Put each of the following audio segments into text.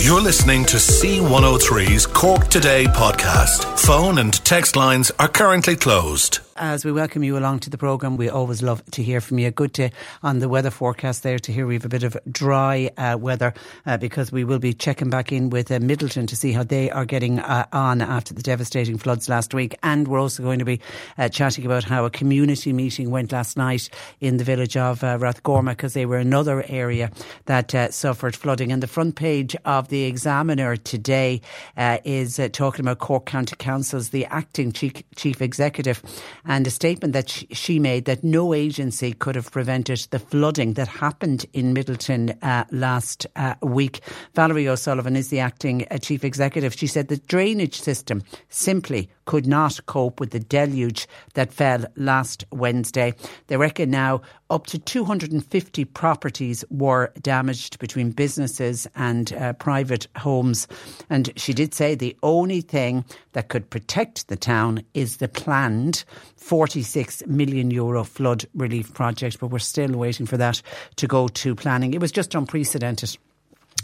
You're listening to C103's Cork Today podcast. Phone and text lines are currently closed as we welcome you along to the programme. We always love to hear from you. Good to on the weather forecast there to hear we have a bit of dry uh, weather uh, because we will be checking back in with uh, Midleton to see how they are getting uh, on after the devastating floods last week. And we're also going to be uh, chatting about how a community meeting went last night in the village of uh, Rathcormac because they were another area that suffered flooding. And the front page of the Examiner today is talking about Cork County Council's the acting chief, chief executive and a statement that she made that no agency could have prevented the flooding that happened in Midleton uh, last uh, week. Valerie O'Sullivan is the acting uh, chief executive. She said the drainage system simply could not cope with the deluge that fell last Wednesday. They reckon now up to 250 properties were damaged between businesses and uh, private homes. And she did say the only thing that could protect the town is the planned 46 million euro flood relief project, but we're still waiting for that to go to planning. It was just unprecedented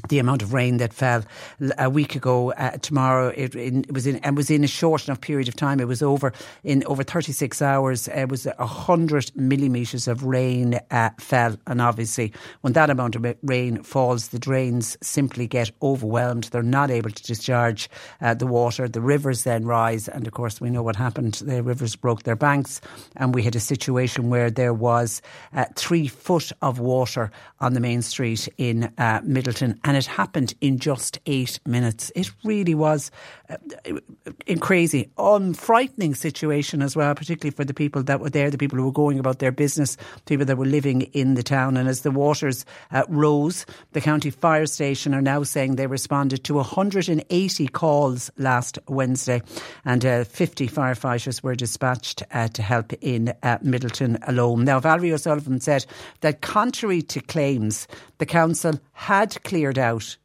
the amount of rain that fell a week ago. Uh, tomorrow, it, it, was in and was in a short enough period of time. It was over in over 36 hours. It was hundred millimeters of rain uh, fell, and obviously, when that amount of rain falls, the drains simply get overwhelmed. They're not able to discharge uh, the water. The rivers then rise, and of course, we know what happened. The rivers broke their banks, and we had a situation where there was uh, three foot of water on the main street in uh, Midleton and it happened in just eight minutes. It really was uh, a crazy, unfrightening situation as well, particularly for the people that were there, the people who were going about their business, people that were living in the town. And as the waters uh, rose, the county fire station are now saying they responded to 180 calls last Wednesday, and uh, 50 firefighters were dispatched uh, to help in uh, Midleton alone. Now, Valerie O'Sullivan said that contrary to claims, the council had cleared out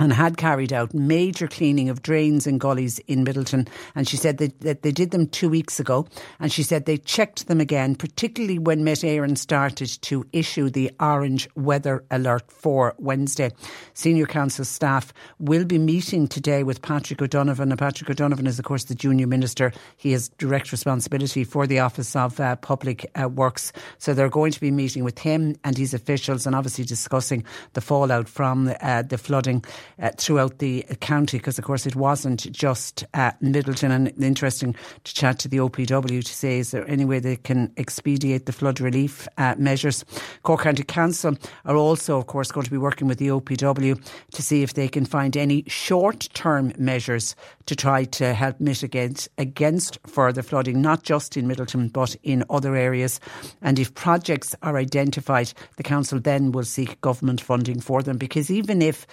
and had carried out major cleaning of drains and gullies in Midleton. And she said that, that they did them two weeks ago. And she said they checked them again, particularly when Met Éireann started to issue the orange weather alert for Wednesday. Senior council staff will be meeting today with Patrick O'Donovan. And Patrick O'Donovan is, of course, the junior minister. He has direct responsibility for the Office of uh, Public uh, Works. So they're going to be meeting with him and his officials and obviously discussing the fallout from uh, the flooding uh, throughout the county because, of course, it wasn't just uh, Midleton. And interesting to chat to the OPW to say, is there any way they can expedite the flood relief uh, measures? Cork County Council are also, of course, going to be working with the OPW to see if they can find any short term measures to try to help mitigate against further flooding, not just in Midleton but in other areas. And if projects are identified, the council then will seek government funding for them because even if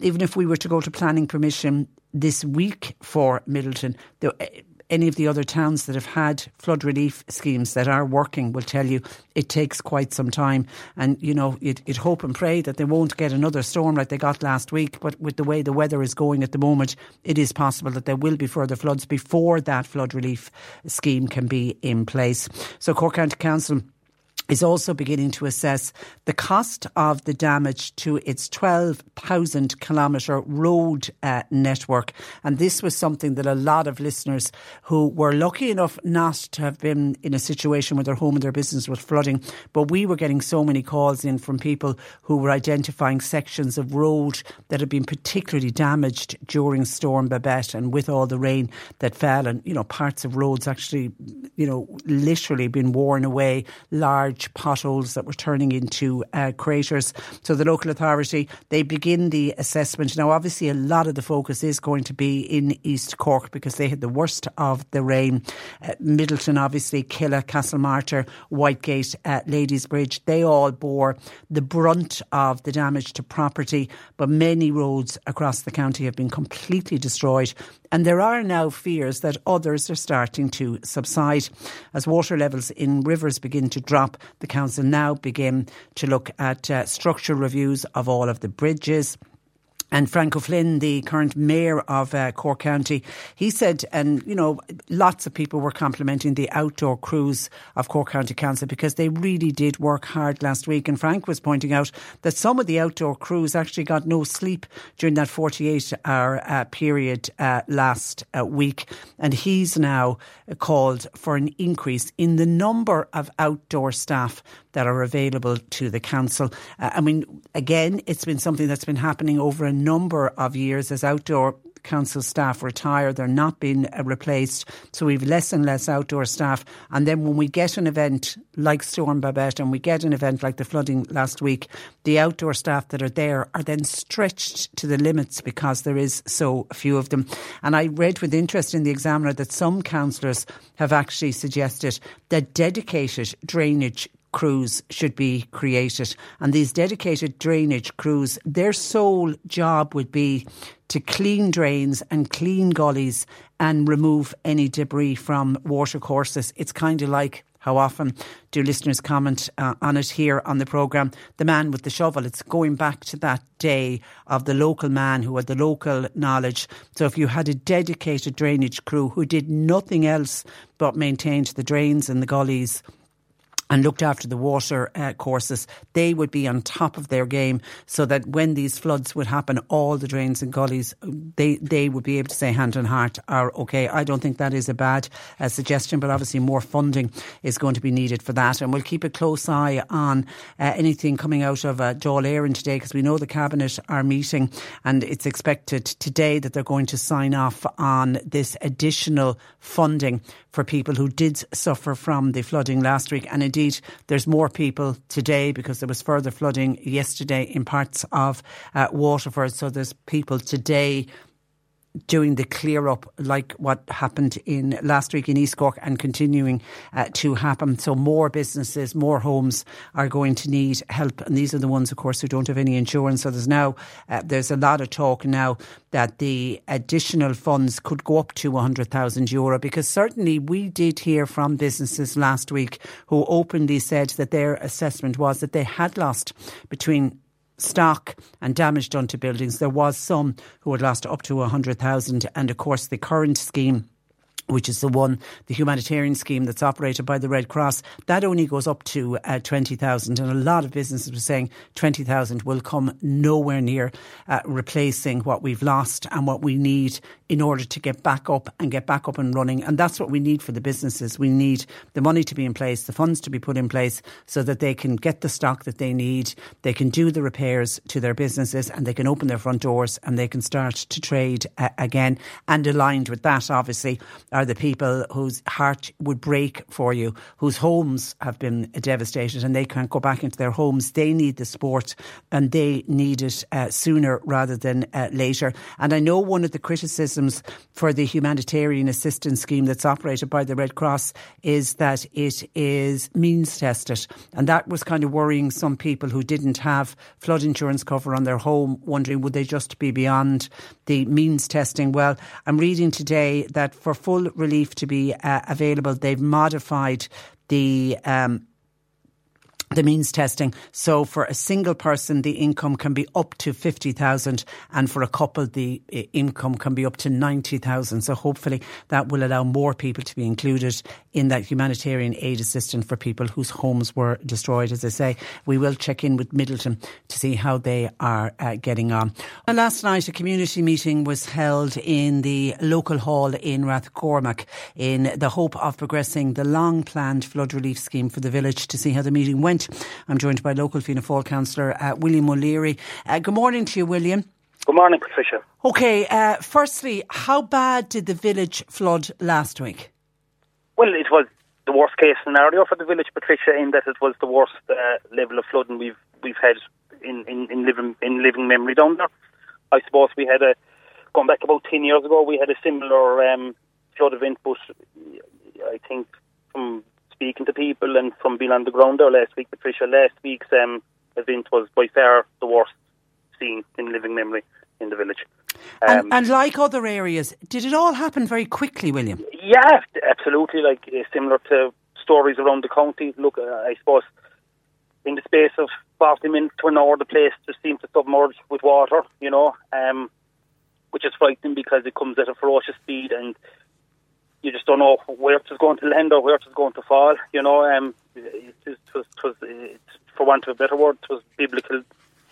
even if we were to go to planning permission this week for Midleton, any of the other towns that have had flood relief schemes that are working will tell you it takes quite some time. And, you know, you'd, you'd, hope and pray that they won't get another storm like they got last week. But with the way the weather is going at the moment, it is possible that there will be further floods before that flood relief scheme can be in place. So Cork County Council is also beginning to assess the cost of the damage to its 12,000 kilometre road uh, network. And this was something that a lot of listeners who were lucky enough not to have been in a situation where their home and their business was flooding, but we were getting so many calls in from people who were identifying sections of road that had been particularly damaged during Storm Babette and with all the rain that fell and, you know, parts of roads actually, you know, literally been worn away, large large potholes that were turning into uh, craters. So the local authority, they begin the assessment. Now, obviously, a lot of the focus is going to be in East Cork because they had the worst of the rain. Uh, Midleton, obviously, Killeagh, Castlemartyr, Whitegate, uh, Ladysbridge, they all bore the brunt of the damage to property, but many roads across the county have been completely destroyed. And there are now fears that others are starting to subside. As water levels in rivers begin to drop, the council now begin to look at uh, structural reviews of all of the bridges And Frank O'Flynn, the current mayor of uh, Cork County, he said, and you know, lots of people were complimenting the outdoor crews of Cork County Council because they really did work hard last week. And Frank was pointing out that some of the outdoor crews actually got no sleep during that 48 hour uh, period uh, last uh, week. And he's now called for an increase in the number of outdoor staff that are available to the council. Uh, I mean, again, it's been something that's been happening over a number of years as outdoor council staff retire. They're not being uh, replaced. So we've less and less outdoor staff. And then when we get an event like Storm Babette and we get an event like the flooding last week, the outdoor staff that are there are then stretched to the limits because there is so few of them. And I read with interest in the Examiner that some councillors have actually suggested that dedicated drainage crews should be created. And these dedicated drainage crews, their sole job would be to clean drains and clean gullies and remove any debris from watercourses. It's kind of like how often do listeners comment uh, on it here on the programme? The man with the shovel. It's going back to that day of the local man who had the local knowledge. So if you had a dedicated drainage crew who did nothing else but maintained the drains and the gullies, and looked after the water uh, courses, they would be on top of their game so that when these floods would happen, all the drains and gullies, they, they would be able to say hand on heart are okay. I don't think that is a bad uh, suggestion, but obviously more funding is going to be needed for that. And we'll keep a close eye on uh, anything coming out of uh, Dáil Éireann today because we know the Cabinet are meeting and it's expected today that they're going to sign off on this additional funding for people who did suffer from the flooding last week. And indeed, there's more people today because there was further flooding yesterday in parts of uh, Waterford. So there's people today doing the clear up like what happened in last week in East Cork and continuing uh, to happen. So more businesses, more homes are going to need help. And these are the ones, of course, who don't have any insurance. So there's now, uh, there's a lot of talk now that the additional funds could go up to 100,000 euro because certainly we did hear from businesses last week who openly said that their assessment was that they had lost between stock and damage done to buildings. There was some who had lost up to 100,000 and of course the current scheme which is the one, the humanitarian scheme that's operated by the Red Cross, that only goes up to uh, 20,000. And a lot of businesses were saying 20,000 will come nowhere near uh, replacing what we've lost and what we need in order to get back up and get back up and running. And that's what we need for the businesses. We need the money to be in place, the funds to be put in place so that they can get the stock that they need, they can do the repairs to their businesses and they can open their front doors and they can start to trade uh, again. And aligned with that, obviously, are the people whose heart would break for you, whose homes have been devastated and they can't go back into their homes. They need the support and they need it uh, sooner rather than uh, later. And I know one of the criticisms for the humanitarian assistance scheme that's operated by the Red Cross is that it is means tested. And that was kind of worrying some people who didn't have flood insurance cover on their home, wondering would they just be beyond the means testing. Well, I'm reading today that for full relief to be uh, available, they've modified the um, the means testing. So for a single person, the income can be up to 50,000 and for a couple, the uh, income can be up to 90,000. So hopefully that will allow more people to be included in that humanitarian aid assistance for people whose homes were destroyed. As I say, we will check in with Midleton to see how they are uh, getting on. And last night, a community meeting was held in the local hall in Rathcormac in the hope of progressing the long planned flood relief scheme for the village to see how the meeting went. I'm joined by local Fianna Fáil councillor uh, William O'Leary. Uh, good morning to you, William. Good morning, Patricia. Okay, uh, firstly, how bad did the village flood last week? Well, it was the worst case scenario for the village, Patricia, in that it was the worst uh, level of flooding we've we've had in, in, in living in living memory down there. I suppose we had a going back about ten years ago, we had a similar um, flood event, but I think from speaking to people and from being on the ground there last week, Patricia, last week's um, event was by far the worst seen in living memory in the village. Um, and, and, like other areas, did it all happen very quickly, William? Yeah, absolutely. Like uh, similar to stories around the county. Look, uh, I suppose in the space of 40 minutes to an hour, the place just seems to submerge with water, you know, um, which is frightening because it comes at a ferocious speed and you just don't know where it's going to land or where it's going to fall, you know. Um, it, it, was, it was it, for want of a better word, it was biblical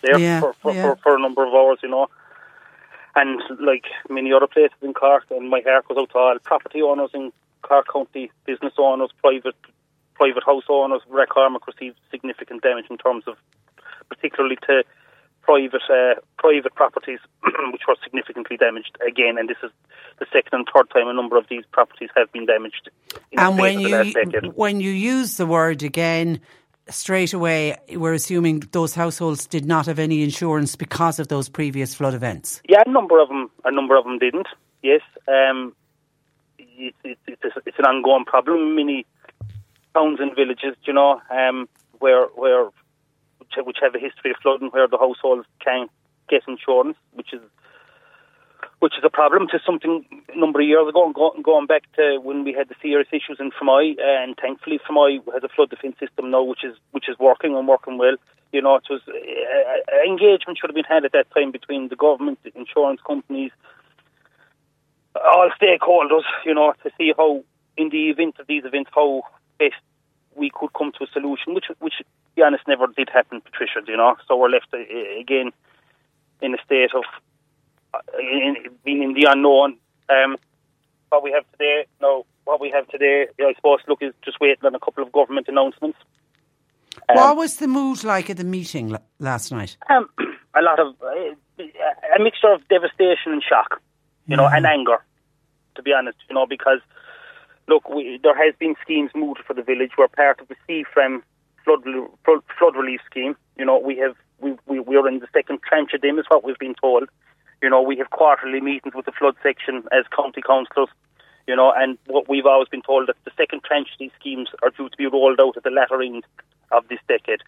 there Yeah, for, for, yeah. for, for a number of hours, you know. And like many other places in Cork, and my heart goes out to all property owners in Cork County, business owners, private private house owners. Rathcormac received significant damage in terms of, particularly to private uh, private properties, which were significantly damaged again. And this is the second and third time a number of these properties have been damaged. In And the when you when you use the word again, straight away we're assuming those households did not have any insurance because of those previous flood events. Yeah, a number of them. A number of them didn't. Yes, um, it, it, it's, it's an ongoing problem. Many towns and villages, you know, um, where where which, have a history of flooding, where the households can't get insurance, which is which is a problem to something a number of years ago, and go, going back to when we had the serious issues in Fermoy, and thankfully Fermoy has a flood defence system now, which is which is working and working well. You know, it was uh, uh, engagement should have been had at that time between the government, the insurance companies, all stakeholders. You know, to see how in the event of these events, how best we could come to a solution, which which to be honest never did happen, Patricia. You know, so we're left uh, again in a state of uh, in, being in the unknown. Um, what we have today, no, what we have today, I suppose, look, is just waiting on a couple of government announcements. Um, what was the mood like at the meeting l- last night? um, a lot of uh, a mixture of devastation and shock, you know, and anger. To be honest, you know, because look, we, there has been schemes moved for the village. We're part of the CFRAM flood flood, relief scheme. You know, we have we, we we're in the second tranche of them, is what we've been told. You know, we have quarterly meetings with the flood section as county councillors. You know, and what we've always been told that the second tranche of these schemes are due to be rolled out at the latter end of this decade.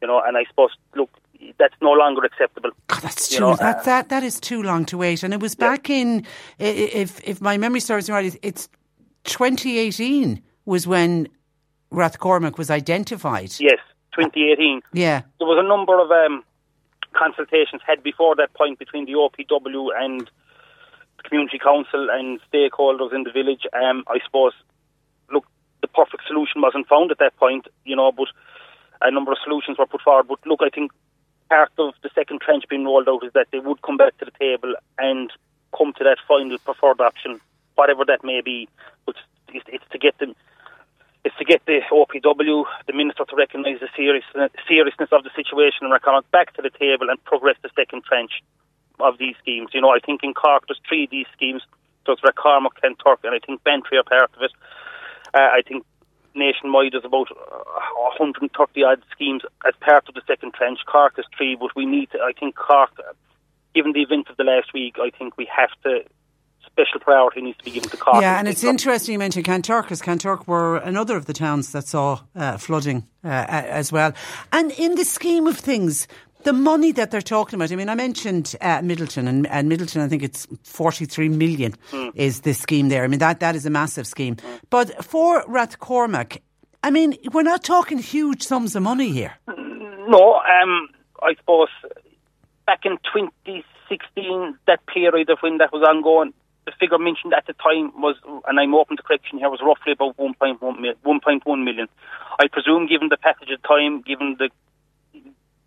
You know, and I suppose look, that's no longer acceptable. God, that's You too. know, that, uh, that that is too long to wait. And it was back in, i- i- if if my memory serves me right, it's 2018 was when Rathcormac was identified. Yes, 2018. Yeah. There was a number of um, consultations had before that point between the OPW and the community council and stakeholders in the village. Um, I suppose, look, the perfect solution wasn't found at that point, you know, but a number of solutions were put forward. But look, I think part of the second trench being rolled out is that they would come back to the table and come to that final preferred option, whatever that may be. But it's, it's to get them is to get the OPW, the Minister, to recognise the seriousness, seriousness of the situation and recommend back to the table and progress the second tranche of these schemes. You know, I think in Cork there's three of these schemes. There's Rathcormac, Kanturk, and I think Bantry are part of it. Uh, I think nationwide there's about uh, 130 odd schemes as part of the second tranche. Cork is three, but we need to, I think Cork, uh, given the events of the last week, I think we have to, special priority needs to be given to Cork. Yeah, and it's interesting you mentioned Kanturk, because Kanturk were another of the towns that saw uh, flooding uh, as well. And in the scheme of things, the money that they're talking about, I mean, I mentioned uh, Midleton, and, and Midleton, I think it's 43 million is the scheme there. I mean, that, that is a massive scheme. But for Rathcormac, I mean, we're not talking huge sums of money here. No, um, I suppose back in 2016, that period of when that was ongoing, the figure mentioned at the time was, and I'm open to correction here, was roughly about 1.1 1.1 million. I presume, given the passage of time, given the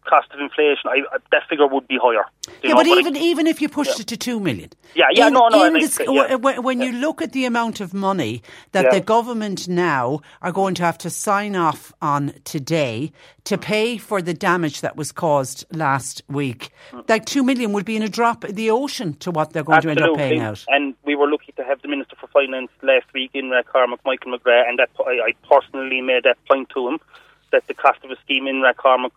cost of inflation, I, I- that figure would be higher. Yeah, know, but I- even even if you pushed it to two million, Yeah, yeah, in, no, no, in and I- the sc- yeah. w- w- when you look at the amount of money that Yeah. the government now are going to have to sign off on today to mm. pay for the damage that was caused last week, mm. like two million would be in a drop in the ocean to what they're going to end up paying out. And we were lucky to have the Minister for Finance last week in uh, Rathcormac, Michael McGrath, and that I, I personally made that point to him that the cost of a scheme in uh, Rathcormac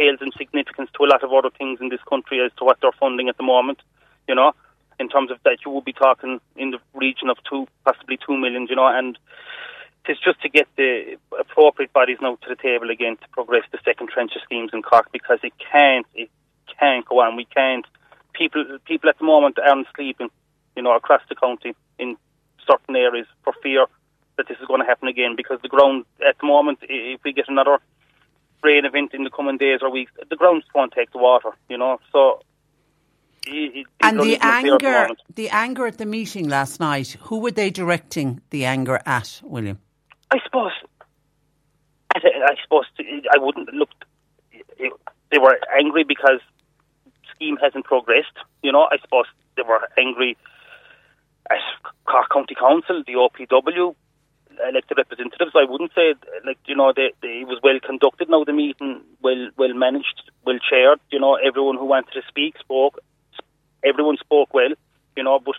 pales in significance to a lot of other things in this country as to what they're funding at the moment. You know, in terms of that, you will be talking in the region of two, possibly two million. You know, and it's just to get the appropriate bodies now to the table again to progress the second tranche of schemes in Cork because it can't, it can't go on. We can't. People, people at the moment aren't sleeping, you know, across the county in certain areas for fear that this is going to happen again because the ground at the moment, if we get another rain event in the coming days or weeks, the grounds won't take the water, you know. So it, and the anger, the anger at the meeting last night. Who were they directing the anger at, William? I suppose. I, suppose I wouldn't look. They were angry because scheme hasn't progressed. You know, I suppose they were angry at Cork County Council, the OPW, elected representatives. I wouldn't say like you know they, they, it was well conducted. Now the meeting well well managed, well chaired. You know everyone who wanted to speak spoke. Everyone spoke well. You know, but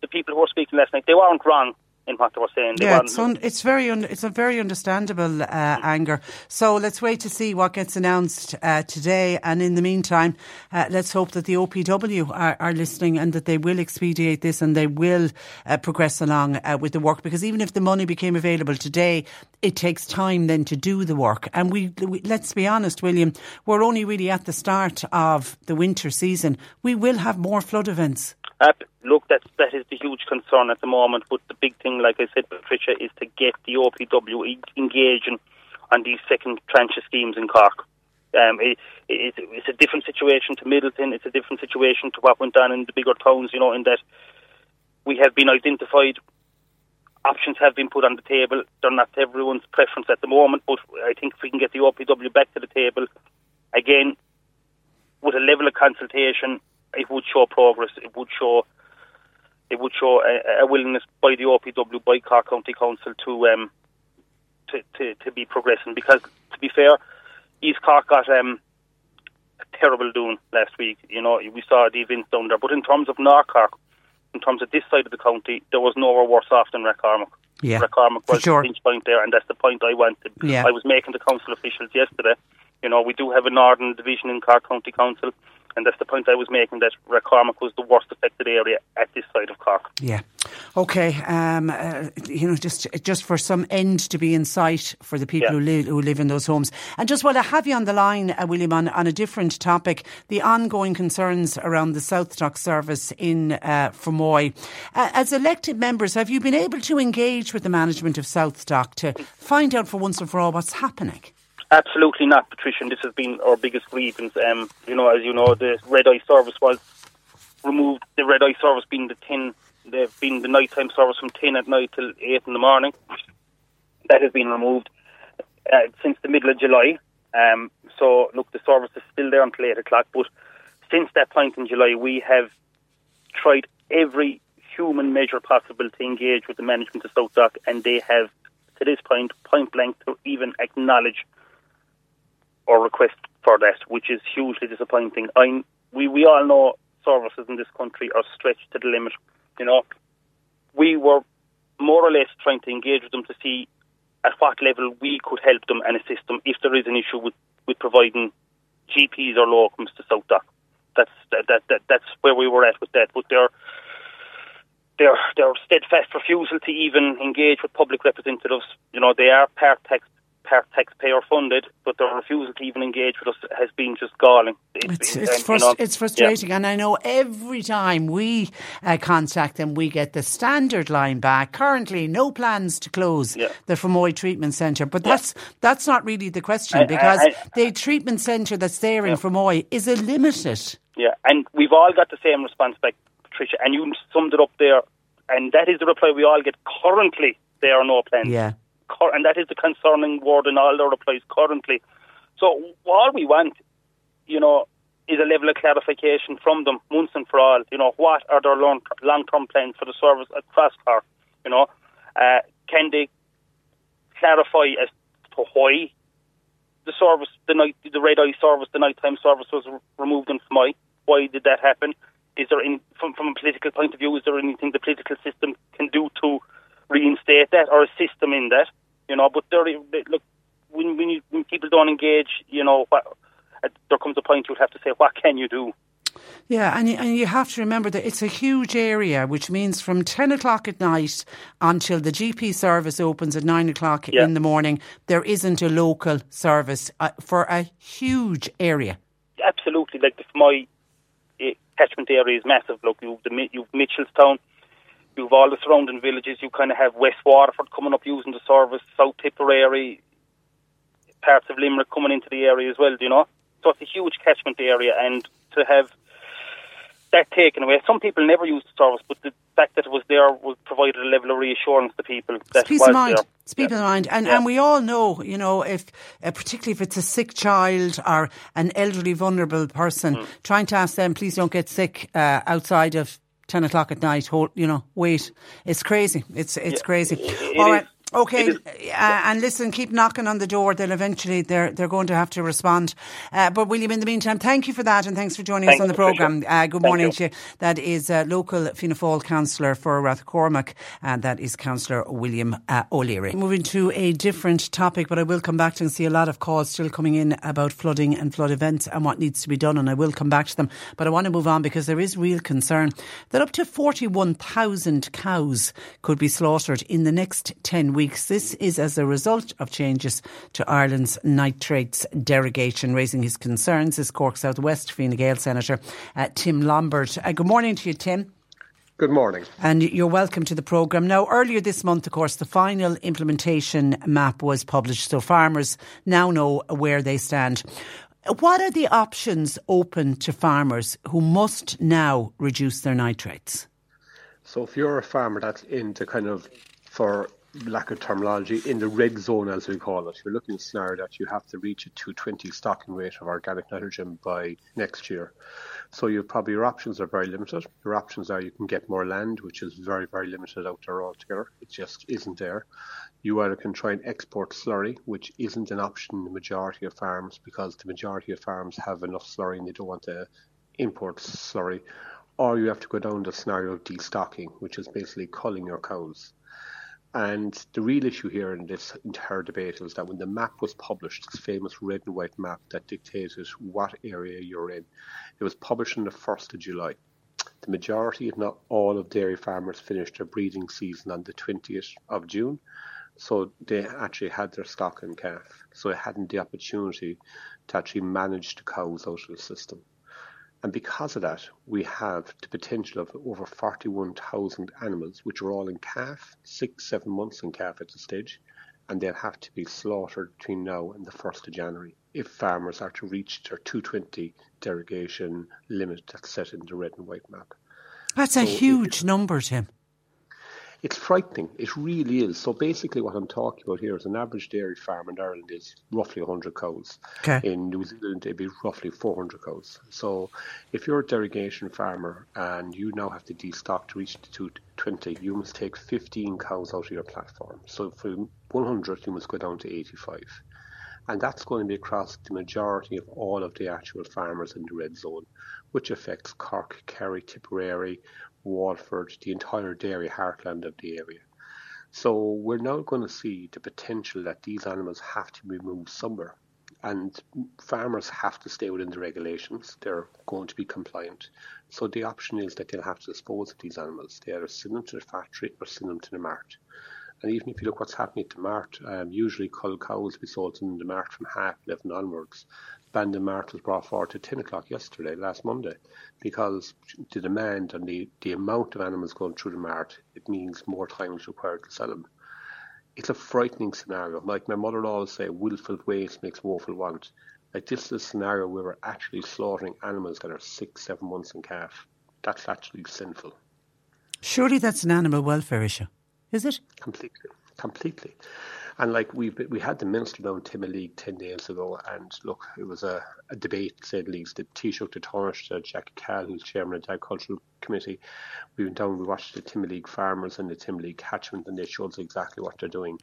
the people who were speaking last night they weren't wrong in what they were saying. They yeah, it's, un- it's very un- it's a very understandable uh, anger. So let's wait to see what gets announced uh, today. And in the meantime, uh, let's hope that the OPW are, are, listening and that they will expedite this and they will uh, progress along uh, with the work. Because even if the money became available today, it takes time then to do the work. And we, we let's be honest, William, we're only really at the start of the winter season. We will have more flood events. Uh, look, that that is the huge concern at the moment. But the big thing, like I said, Patricia, is to get the OPW engaging on these second tranche schemes in Cork. Um, it, it, it's a different situation to Midleton. It's a different situation to what went on in the bigger towns. You know, in that we have been identified. Options have been put on the table. They're not everyone's preference at the moment, but I think if we can get the OPW back to the table, again, with a level of consultation it would show progress. It would show it would show a, a willingness by the OPW, by Cork County Council to um to, to, to be progressing. Because to be fair, East Cork got um a terrible doing last week. You know, we saw the events down there. But in terms of North Cork, in terms of this side of the county, there was nowhere worse off than Rathcormac. Yeah, Rathcormac was sure. the pinch point there, and that's the point I wanted. Yeah. I was making the council officials yesterday. You know, we do have a northern division in Cork County Council and that's the point I was making that Rathcormac was the worst affected area at this side of Cork. Yeah. Okay. Um, uh, you know, just just for some end to be in sight for the people yeah. who, live, who live in those homes. And just while I have you on the line, uh, William, on, on a different topic, the ongoing concerns around the South Doc service in uh, Fermoy. Uh, as elected members, have you been able to engage with the management of South Doc to find out for once and for all what's happening? Absolutely not, Patricia. This has been our biggest grievance. Um, you know, as you know, the red eye service was removed. The red eye service being the ten, the being the nighttime service from ten at night till eight in the morning. That has been removed uh, since the middle of July. Um, so, look, the service is still there until eight o'clock. But since that point in July, we have tried every human measure possible to engage with the management of South Doc, and they have, to this point, point blank, to even acknowledge or request for that, which is hugely disappointing. I we we all know services in this country are stretched to the limit. You know, we were more or less trying to engage with them to see at what level we could help them and assist them if there is an issue with, with providing GPs or locums to South Doc. That's that, that, that that's where we were at with that. But their their their steadfast refusal to even engage with public representatives, you know, they are part tax taxpayer funded, but their refusal to even engage with us has been just galling. It's, it's, frust- you know, it's frustrating, yeah. and I know every time we uh, contact them, we get the standard line back. Currently, no plans to close yeah. the Fermoy Treatment Centre, but that's that's not really the question because I, I, the treatment centre that's there in Fermoy is a limited. Yeah, and we've all got the same response back, Patricia, and you summed it up there, and that is the reply we all get. Currently, there are no plans. Yeah and that is the concerning word in all their replies currently. So all we want, you know, is a level of clarification from them once and for all. You know, what are their long term plans for the service across Cork? You know, uh, can they clarify as to why the service, the night, the red eye service, the nighttime service was removed in Fermoy? Why did that happen? Is there, from from a political point of view, is there anything the political system can do to reinstate that or assist them in that? You know, but there, look, when when, you, when people don't engage, you know, what, there comes a point you have to say, what can you do? Yeah, and you, and you have to remember that it's a huge area, which means from 10 o'clock at night until the GP service opens at 9 o'clock yeah. in the morning, there isn't a local service uh, for a huge area. Absolutely. Like, my uh, catchment area is massive. Look, you've, the, you've Mitchellstown, You've all the surrounding villages. You kind of have West Waterford coming up using the service, South Tipperary, parts of Limerick coming into the area as well. Do you know? So it's a huge catchment area, and to have that taken away. Some people never used the service, but the fact that it was there was provided a level of reassurance to people. That peace of mind. There. It's peace yeah. of mind, and yeah. and we all know, you know, if uh, particularly if it's a sick child or an elderly, vulnerable person, mm. trying to ask them, please don't get sick uh, outside of 10 o'clock at night, hold, you know, wait. It's crazy. It's it's yeah, crazy. It, All right. Okay, uh, and listen, keep knocking on the door. They'll eventually they're they're going to have to respond. Uh, but William, in the meantime, thank you for that, and thanks for joining thanks us on the program. Uh, good thank morning to you. That is uh, local Fianna Fáil councillor for Rathcormac, and that is Councillor William uh, O'Leary. Moving to a different topic, but I will come back to and see a lot of calls still coming in about flooding and flood events and what needs to be done, and I will come back to them. But I want to move on because there is real concern that up to forty one thousand cows could be slaughtered in the next ten weeks weeks. This is as a result of changes to Ireland's nitrates derogation. Raising his concerns is Cork Southwest Fine Gael Senator uh, Tim Lombard. Uh, good morning to you, Tim. Good morning. And you're welcome to the programme. Now, earlier this month, of course, the final implementation map was published, so farmers now know where they stand. What are the options open to farmers who must now reduce their nitrates? So, if you're a farmer that's into kind of for lack of terminology, in the red zone, as we call it. You're looking at a scenario that you have to reach a 220 stocking rate of organic nitrogen by next year. So you probably your options are very limited. Your options are you can get more land, which is very, very limited out there altogether. It just isn't there. You either can try and export slurry, which isn't an option in the majority of farms because the majority of farms have enough slurry and they don't want to import slurry. Or you have to go down the scenario of destocking, which is basically culling your cows. And the real issue here in this entire debate is that when the map was published, this famous red and white map that dictated what area you're in, it was published on the 1st of July. The majority, if not all, of dairy farmers finished their breeding season on the 20th of June. So they actually had their stock and calf. So they hadn't the opportunity to actually manage the cows out of the system. And because of that, we have the potential of over 41,000 animals, which are all in calf, six, seven months in calf at the stage, and they'll have to be slaughtered between now and the 1st of January if farmers are to reach their 220 derogation limit that's set in the red and white map. That's so a huge number, Tim. It's frightening. It really is. So basically, what I'm talking about here is an average dairy farm in Ireland is roughly 100 cows. Okay. In New Zealand, it'd be roughly 400 cows. So if you're a derogation farmer and you now have to destock to reach the 220, you must take 15 cows out of your platform. So for 100, you must go down to 85 and that's going to be across the majority of all of the actual farmers in the red zone, which affects Cork, Kerry, Tipperary, Waterford, the entire dairy heartland of the area. So we're now going to see the potential that these animals have to be moved somewhere. And farmers have to stay within the regulations. They're going to be compliant. So the option is that they'll have to dispose of these animals. They either send them to the factory or send them to the mart. And even if you look what's happening at the mart, um, usually cull cows be sold in the mart from half 11 onwards. Bandon Mart was brought forward to 10 o'clock yesterday, last Monday, because the demand and the, the amount of animals going through the mart, it means more time is required to sell them. It's a frightening scenario. Like my mother always say, willful waste makes woeful want. Like this is a scenario where we're actually slaughtering animals that are six, seven months in calf. That's actually sinful. Surely that's an animal welfare issue, is it? Completely, completely. And like we we had the minister down Timoleague ten days ago, and look, it was a, a debate, to say the least. The Taoiseach de Tánaiste, uh, Jack Cahill, who's chairman of the Agricultural Committee, we went down, we watched the Timoleague farmers and the Timoleague catchment, and they showed us exactly what they're doing.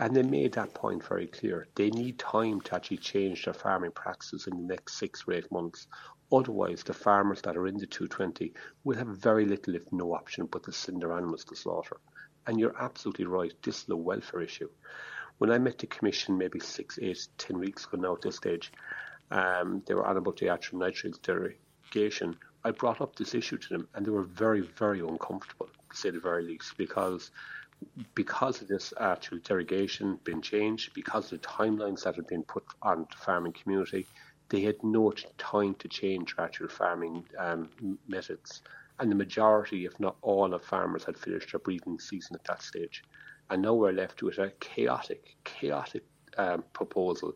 And they made that point very clear. They need time to actually change their farming practices in the next six or eight months. Otherwise, the farmers that are in the 220 will have very little, if no option, but to send their animals to slaughter. And you're absolutely right. This is a welfare issue. When I met the commission maybe six, eight, ten weeks ago now at this stage, um, they were on about the actual nitrates derogation. I brought up this issue to them, and they were very, very uncomfortable, to say the very least, because because of this actual derogation being changed, because of the timelines that had been put on the farming community, they had no time to change actual farming um, methods and the majority, if not all, of farmers had finished their breeding season at that stage. And now we're left with a chaotic, chaotic um, proposal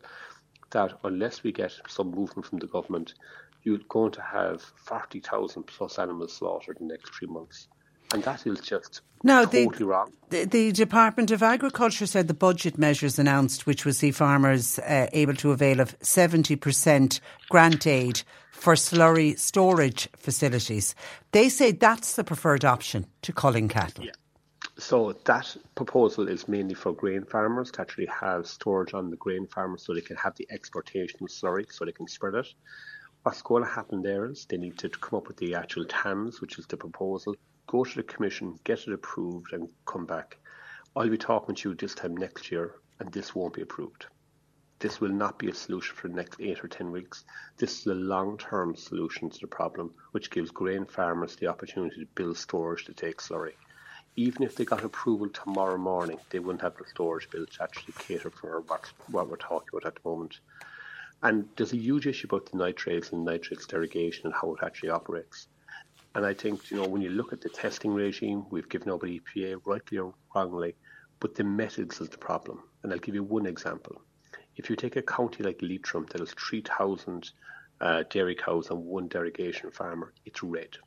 that unless we get some movement from the government, you're going to have 40,000 plus animals slaughtered in the next three months. And that is just no, totally the, wrong. The, the, Department of Agriculture said the budget measures announced, which will see farmers uh, able to avail of 70% grant aid for slurry storage facilities. They say that's the preferred option to culling cattle. Yeah. So that proposal is mainly for grain farmers to actually have storage on the grain farmers so they can have the exportation of slurry so they can spread it. What's going to happen there is they need to come up with the actual TAMS, which is the proposal, go to the commission, get it approved, and come back. I'll be talking to you this time next year, and this won't be approved. This will not be a solution for the next eight or ten weeks. This is a long term solution to the problem, which gives grain farmers the opportunity to build storage to take slurry. Even if they got approval tomorrow morning, they wouldn't have the storage built to actually cater for what, what we're talking about at the moment. And there's a huge issue about the nitrates and nitrates derogation and how it actually operates. And I think, you know, when you look at the testing regime, we've given over EPA, rightly or wrongly, but the methods is the problem. And I'll give you one example. If you take a county like Leitrim that has 3,000 uh, dairy cows and one derogation farmer, it's red.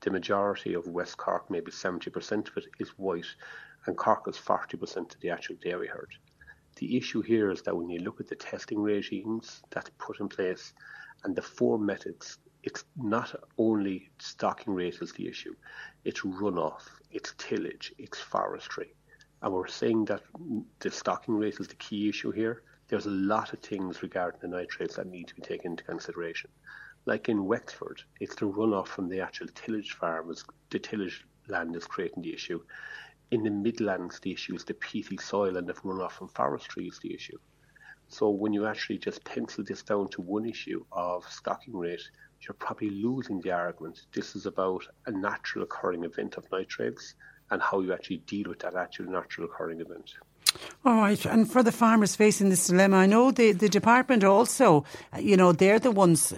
The majority of West Cork, maybe 70% of it, is white, and Cork is 40% of the actual dairy herd. The issue here is that when you look at the testing regimes that's put in place and the four methods, it's not only stocking rate is the issue, it's runoff, it's tillage, it's forestry. And we're saying that the stocking rate is the key issue here. There's a lot of things regarding the nitrates that need to be taken into consideration. Like in Wexford, it's the runoff from the actual tillage farms, the tillage land is creating the issue in the Midlands, the issue is the peaty soil and the runoff from forestry is the issue. So when you actually just pencil this down to one issue of stocking rate, you're probably losing the argument. This is about a natural occurring event of nitrates and how you actually deal with that actual natural occurring event. All right, and for the farmers facing this dilemma, I know the, the department also, you know, they're the ones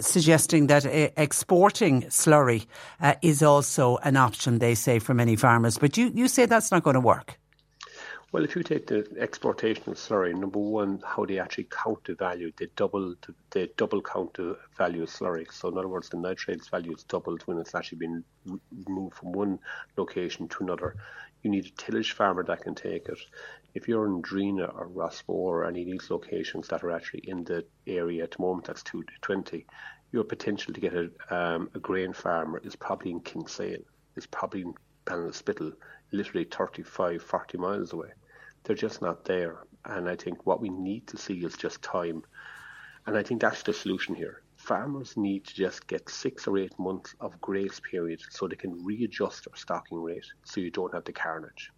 suggesting that uh, exporting slurry uh, is also an option, they say, for many farmers. But you, you say that's not going to work. Well, if you take the exportation of slurry, number one, how they actually count the value, they double they double count the value of slurry. So in other words, the nitrates value is doubled when it's actually been moved from one location to another. You need a tillage farmer that can take it. If you're in Drinagh or Rossmore or any of these locations that are actually in the area at the moment, that's 220, your potential to get a, um, a grain farmer is probably in Kinsale, is probably in Ballinspittle, literally 35, 40 miles away they're just not there. And I think what we need to see is just time. And I think that's the solution here. Farmers need to just get six or eight months of grace period so they can readjust their stocking rate so you don't have the carnage.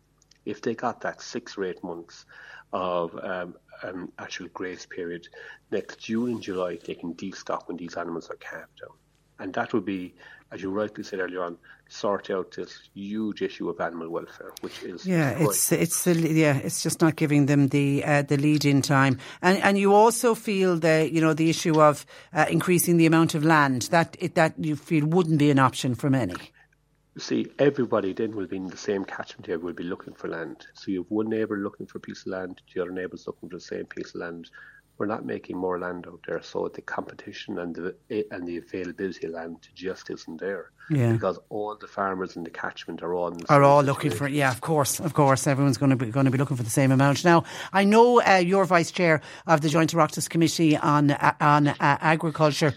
If they got that six or eight months of um, um, actual grace period, next June and July they can destock when these animals are calved down. And that would be as you rightly said earlier on, sort out this huge issue of animal welfare, which is yeah, it's it's yeah, it's just not giving them the uh, the lead in time, and and you also feel the you know the issue of uh, increasing the amount of land that it, that you feel wouldn't be an option for many. See, everybody then will be in the same catchment area, will be looking for land. So you have one neighbour looking for a piece of land, the other neighbour's looking for the same piece of land we're not making more land out there, so the competition and the and the availability of land just isn't there. Yeah. Because all the farmers in the catchment are all are all looking for yeah, of course, of course, everyone's going to be going to be looking for the same amount. Now, I know uh, you're vice chair of the Joint Oireachtas Committee on uh, on uh, Agriculture.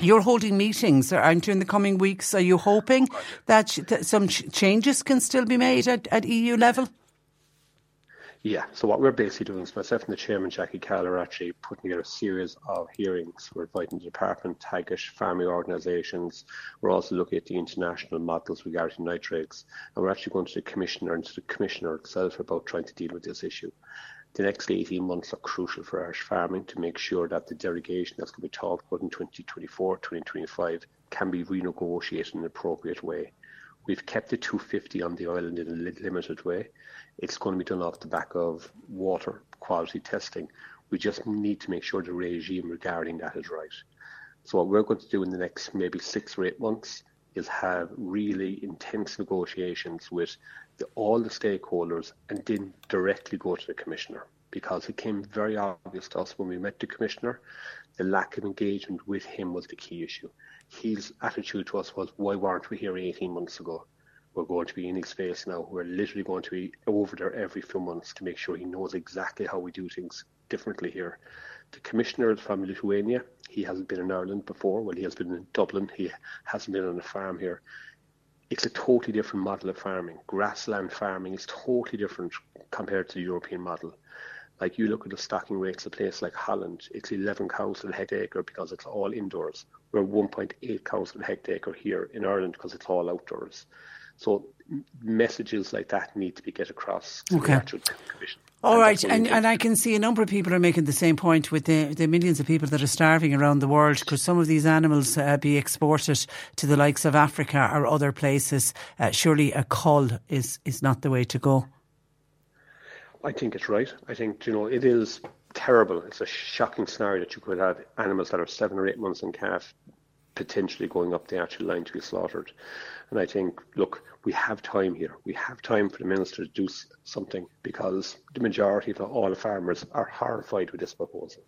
You're holding meetings, aren't you, in the coming weeks? Are you hoping that some changes can still be made at, at EU level? Yeah, so what we're basically doing is myself and the chairman, Jackie Cahill, are actually putting together a series of hearings. We're inviting the department, Teagasc, farming organisations. We're also looking at the international models regarding nitrates. And we're actually going to the commissioner and to the commissioner itself about trying to deal with this issue. The next 18 months are crucial for Irish farming to make sure that the derogation that's going to be talked about in 2024, 2025 can be renegotiated in an appropriate way. We've kept the 250 on the island in a limited way. It's going to be done off the back of water quality testing. We just need to make sure the regime regarding that is right. So what we're going to do in the next maybe six or eight months is have really intense negotiations with the, all the stakeholders and then directly go to the commissioner because it came very obvious to us when we met the commissioner. The lack of engagement with him was the key issue. His attitude to us was, "Why weren't we here 18 months ago?" We're going to be in his face now. We're literally going to be over there every few months to make sure he knows exactly how we do things differently here. The commissioner is from Lithuania. He hasn't been in Ireland before. Well, he has been in Dublin. He hasn't been on a farm here. It's a totally different model of farming. Grassland farming is totally different compared to the European model. Like you look at the stocking rates of a place like Holland, it's 11 cows per hectare because it's all indoors. We're 1.8 cows per hectare here in Ireland because it's all outdoors. So messages like that need to be get across to okay. the actual commission. All right, and, and I can see a number of people are making the same point with the, the millions of people that are starving around the world. Could some of these animals uh, be exported to the likes of Africa or other places? Uh, surely a cull is, is not the way to go. I think it's right. I think, you know, it is terrible. It's a shocking scenario that you could have animals that are seven or eight months in calf potentially going up the actual line to be slaughtered. And I think, look, we have time here. We have time for the minister to do something because the majority of all the farmers are horrified with this proposal.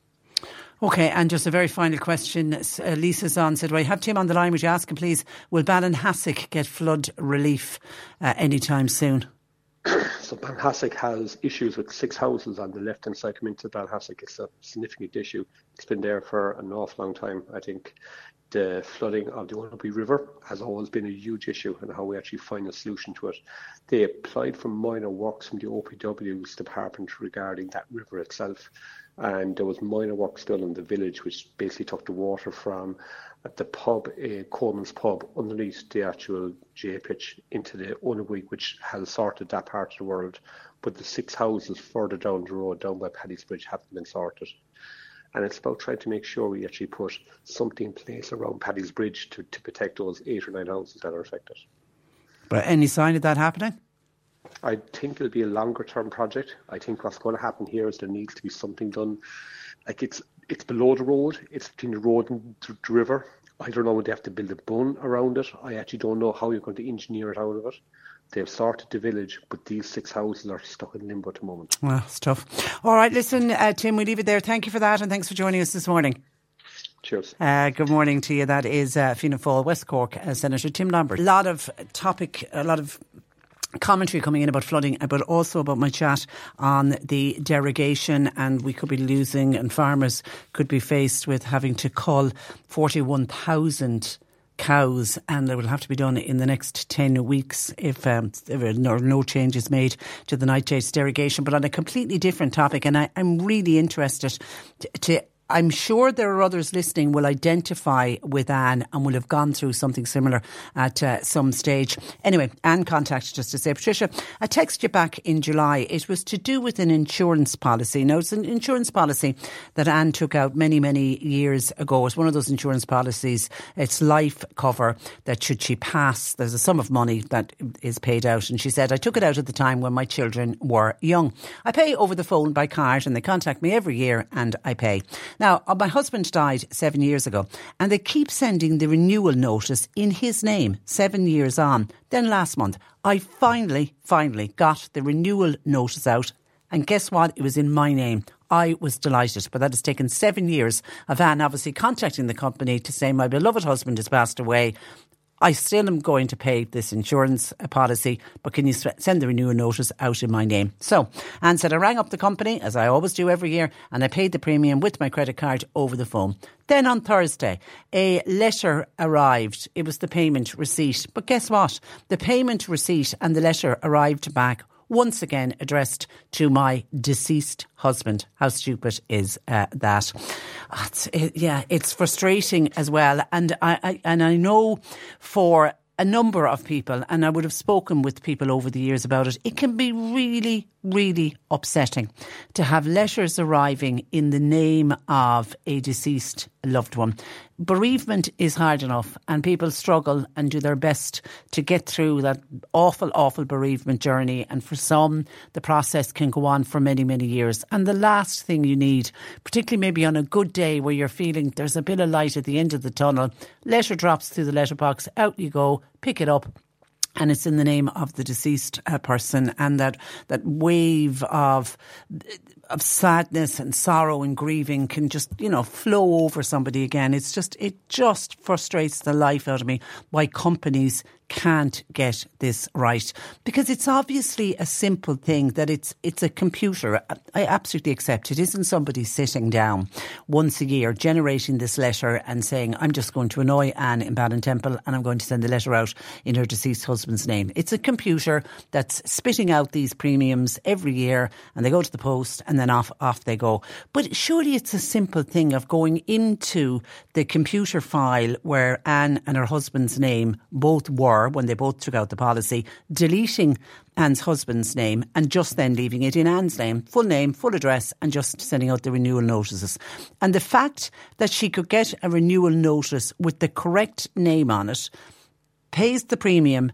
Okay, and just a very final question. Uh, Lisa's on said, well, I have Tim on the line. Would you ask him, please, will Ballinhassig get flood relief uh, anytime soon? so Ballinhassig has issues with six houses on the left-hand side coming to Ballinhassig. It's a significant issue. It's been there for an awful long time. I think the flooding of the Owenabue River has always been a huge issue and how we actually find a solution to it. They applied for minor works from the OPW's department regarding that river itself and there was minor works done in the village which basically took the water from at the pub, uh, Coleman's pub, underneath the actual J pitch into the Oonawee, which has sorted that part of the world. But the six houses further down the road, down by Paddy's Bridge, haven't been sorted and it's about trying to make sure we actually put something in place around Paddy's Bridge to, to protect those eight or nine houses that are affected. But any sign of that happening? I think it'll be a longer term project. I think what's going to happen here is there needs to be something done. Like it's it's below the road, it's between the road and the river. I don't know would they have to build a bun around it. I actually don't know how you're going to engineer it out of it. They've sorted the village, but these six houses are stuck in limbo at the moment. Well, it's tough. All right, listen, uh, Tim, we leave it there. Thank you for that, and thanks for joining us this morning. Cheers. Uh, good morning to you. That is uh, Fianna Fáil West Cork uh, Senator Tim Lombard. A lot of topic, a lot of commentary coming in about flooding, but also about my chat on the derogation, and we could be losing, and farmers could be faced with having to cull 41,000 cows, and it will have to be done in the next 10 weeks if, um, if no changes made to the nitrates derogation. But on a completely different topic, and I, am really interested to, to I'm sure there are others listening will identify with Anne and will have gone through something similar at uh, some stage. Anyway, Anne contacted us to say, Patricia, I texted you back in July. It was to do with an insurance policy. Now, it's an insurance policy that Anne took out many, many years ago. It's one of those insurance policies. It's life cover that should she pass, there's a sum of money that is paid out. And she said, I took it out at the time when my children were young. I pay over the phone by card and they contact me every year and I pay. Now, uh, my husband died seven years ago, and they keep sending the renewal notice in his name seven years on. Then last month, I finally, finally got the renewal notice out. And guess what? It was in my name. I was delighted, but that has taken seven years of Anne obviously contacting the company to say my beloved husband has passed away. I still am going to pay this insurance uh, policy, but can you send the renewal notice out in my name? So Anne said I rang up the company, as I always do every year, and I paid the premium with my credit card over the phone. Then on Thursday, a letter arrived. It was the payment receipt. But guess what? The payment receipt and the letter arrived back once again addressed to my deceased husband. How stupid is uh, that? It's, it, yeah, it's frustrating as well, and I, I and I know for a number of people, and I would have spoken with people over the years about it, it can be really, really upsetting to have letters arriving in the name of a deceased loved one. Bereavement is hard enough, and people struggle and do their best to get through that awful, awful bereavement journey. And for some, the process can go on for many, many years. And the last thing you need, particularly maybe on a good day where you're feeling there's a bit of light at the end of the tunnel, letter drops through the letterbox, out you go, pick it up, and it's in the name of the deceased uh, person and that that wave of of sadness and sorrow and grieving can just, you know, flow over somebody again. It's just, it just frustrates the life out of me why companies can't get this right because it's obviously a simple thing that it's it's a computer. I absolutely accept it isn't somebody sitting down once a year generating this letter and saying I'm just going to annoy Anne in Ballintemple and I'm going to send the letter out in her deceased husband's name. It's a computer that's spitting out these premiums every year and they go to the post and then off off they go. But surely it's a simple thing of going into the computer file where Anne and her husband's name both were when they both took out the policy, deleting Anne's husband's name and just then leaving it in Anne's name, full name, full address, and just sending out the renewal notices. And the fact that she could get a renewal notice with the correct name on it, pays the premium,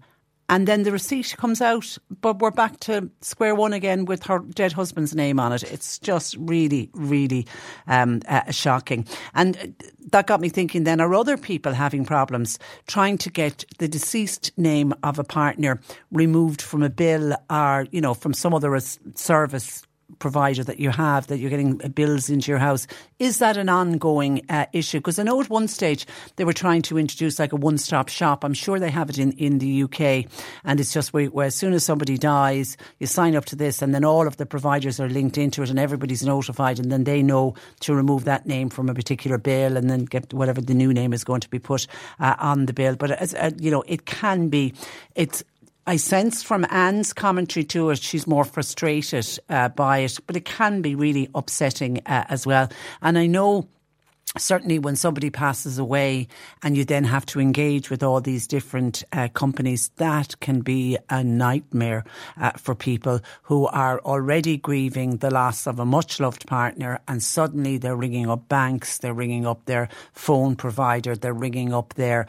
and then the receipt comes out, but we're back to square one again with her dead husband's name on it. It's just really, really um, uh, shocking. And that got me thinking then are other people having problems trying to get the deceased name of a partner removed from a bill or, you know, from some other service provider that you have, that you're getting bills into your house. Is that an ongoing uh, issue? Because I know at one stage they were trying to introduce like a one stop shop. I'm sure they have it in, in the UK. And it's just where, where, as soon as somebody dies, you sign up to this, and then all of the providers are linked into it, and everybody's notified, and then they know to remove that name from a particular bill and then get whatever the new name is going to be put uh, on the bill. But, as, uh, you know, it can be, it's, I sense from Anne's commentary to it, she's more frustrated uh, by it, but it can be really upsetting uh, as well. And I know certainly when somebody passes away and you then have to engage with all these different uh, companies, that can be a nightmare uh, for people who are already grieving the loss of a much loved partner and suddenly they're ringing up banks, they're ringing up their phone provider, they're ringing up their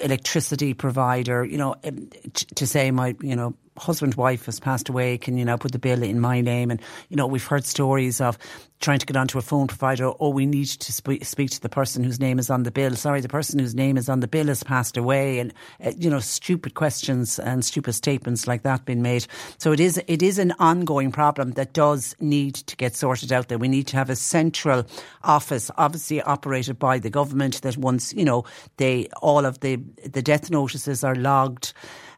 electricity provider, you know, um, to say my, you know, husband wife has passed away can you now put the bill in my name? And you know we've heard stories of trying to get onto a phone provider oh we need to sp- speak to the person whose name is on the bill. Sorry the person whose name is on the bill has passed away. And uh, you know stupid questions and stupid statements like that being made. So it is it is an ongoing problem that does need to get sorted out there we need to have a central office obviously operated by the government that once you know they all of the the death notices are logged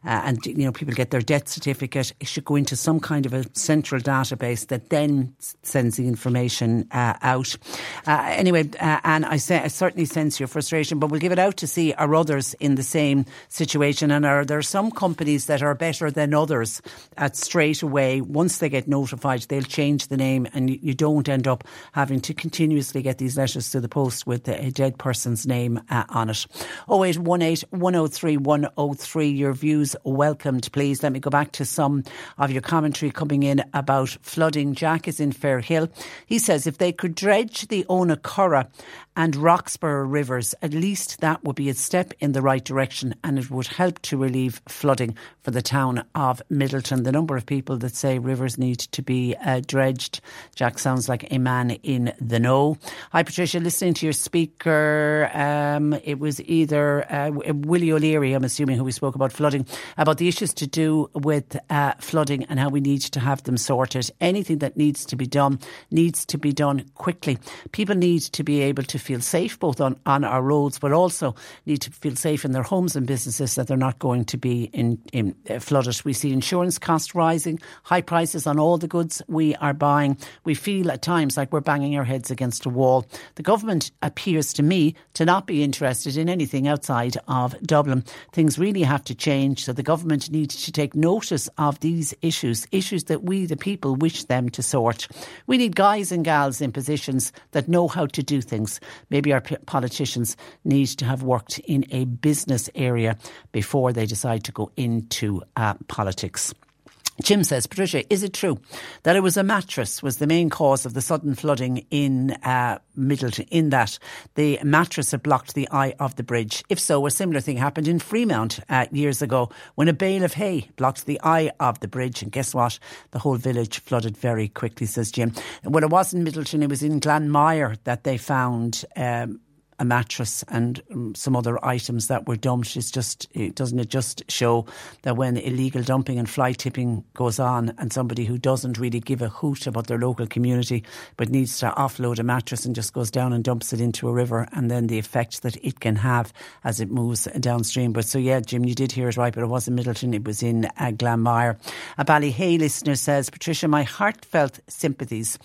uh, and you know people get their death certificate, it should go into some kind of a central database that then sends the information uh, out. Uh, anyway, uh, and I, say, I certainly sense your frustration, but we'll give it out to see are others in the same situation, and are there some companies that are better than others at straight away once they get notified they'll change the name, and you, don't end up having to continuously get these letters to the post with a dead person's name uh, on it. 0818 103 103 your views welcomed, please. Let me go back to some of your commentary coming in about flooding. Jack is in Fairhill. He says if they could dredge the Owenacurra and Roxborough rivers, at least that would be a step in the right direction and it would help to relieve flooding for the town of Midleton. The number of people that say rivers need to be uh, dredged. Jack sounds like a man in the know. Hi, Patricia. Listening to your speaker, um, it was either uh, Willie O'Leary, I'm assuming, who we spoke about flooding, about the issues to do with uh, flooding and how we need to have them sorted. Anything that needs to be done needs to be done quickly. People need to be able to feel safe both on, on our roads, but also need to feel safe in their homes and businesses that they're not going to be in, in uh, flooded. We see insurance costs rising, high prices on all the goods we are buying. We feel at times like we're banging our heads against a wall. The government appears to me to not be interested in anything outside of Dublin. Things really have to change. So the government needs to take notice of these issues, issues that we, the people, wish them to sort. We need guys and gals in positions that know how to do things. Maybe our politicians need to have worked in a business area before they decide to go into uh, politics. Jim says, Patricia, is it true that it was a mattress was the main cause of the sudden flooding in uh, Midleton, in that the mattress had blocked the eye of the bridge? If so, a similar thing happened in Freemount uh, years ago when a bale of hay blocked the eye of the bridge. And guess what? The whole village flooded very quickly, says Jim. Well, it wasn't Midleton; it was in Glanmire that they found um, a mattress and um, some other items that were dumped. It's just, it, doesn't it just show that when illegal dumping and fly tipping goes on and somebody who doesn't really give a hoot about their local community but needs to offload a mattress and just goes down and dumps it into a river and then the effect that it can have as it moves downstream. But so, yeah, Jim, you did hear it right, but it wasn't Midleton, it was in uh, Glanmire. A Ballyhay listener says, Patricia, my heartfelt sympathies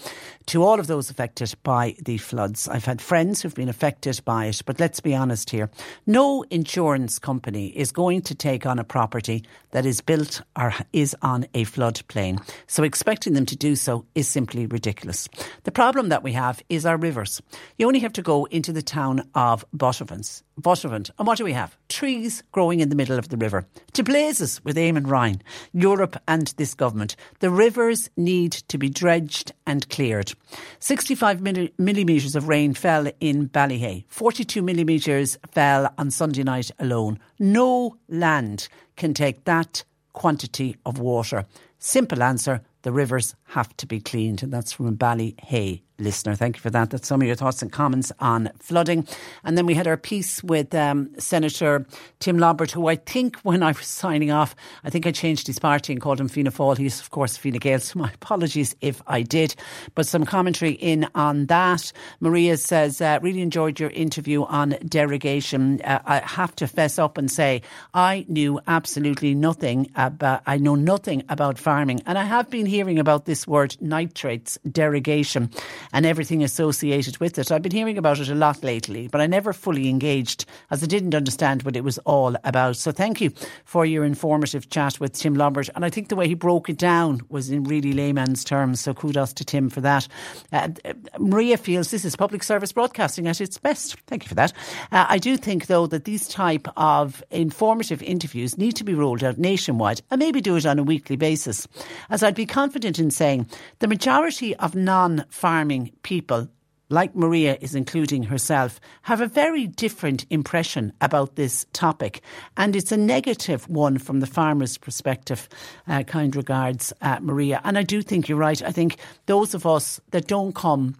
to all of those affected by the floods. I've had friends who've been affected by it, but let's be honest here. No insurance company is going to take on a property that is built or is on a floodplain. So expecting them to do so is simply ridiculous. The problem that we have is our rivers. You only have to go into the town of Buttevant. Buttevant. And what do we have? Trees growing in the middle of the river. To blazes with Eamon Ryan, Europe and this government. The rivers need to be dredged and cleared. 65 millimetres of rain fell in Ballyhay. 42 millimetres fell on Sunday night alone. No land can take that quantity of water. Simple answer the rivers have to be cleaned. And that's from Ballyhay listener. Thank you for that. That's some of your thoughts and comments on flooding. And then we had our piece with um, Senator Tim Lombard, who I think when I was signing off, I think I changed his party and called him Fianna Fáil. He's, of course, Fine Gael, so my apologies if I did. But some commentary in on that. Maria says, uh, really enjoyed your interview on derogation. Uh, I have to fess up and say, I knew absolutely nothing about, I know nothing about farming. And I have been hearing about this word nitrates derogation and everything associated with it. I've been hearing about it a lot lately, but I never fully engaged as I didn't understand what it was all about. So thank you for your informative chat with Tim Lombard. And I think the way he broke it down was in really layman's terms. So kudos to Tim for that. Uh, Maria feels this is public service broadcasting at its best. Thank you for that. Uh, I do think, though, that these type of informative interviews need to be rolled out nationwide and maybe do it on a weekly basis. As I'd be confident in saying, the majority of non farming people like Maria is including herself, have a very different impression about this topic. And it's a negative one from the farmer's perspective. Uh, kind regards, uh, Maria. And I do think you're right. I think those of us that don't come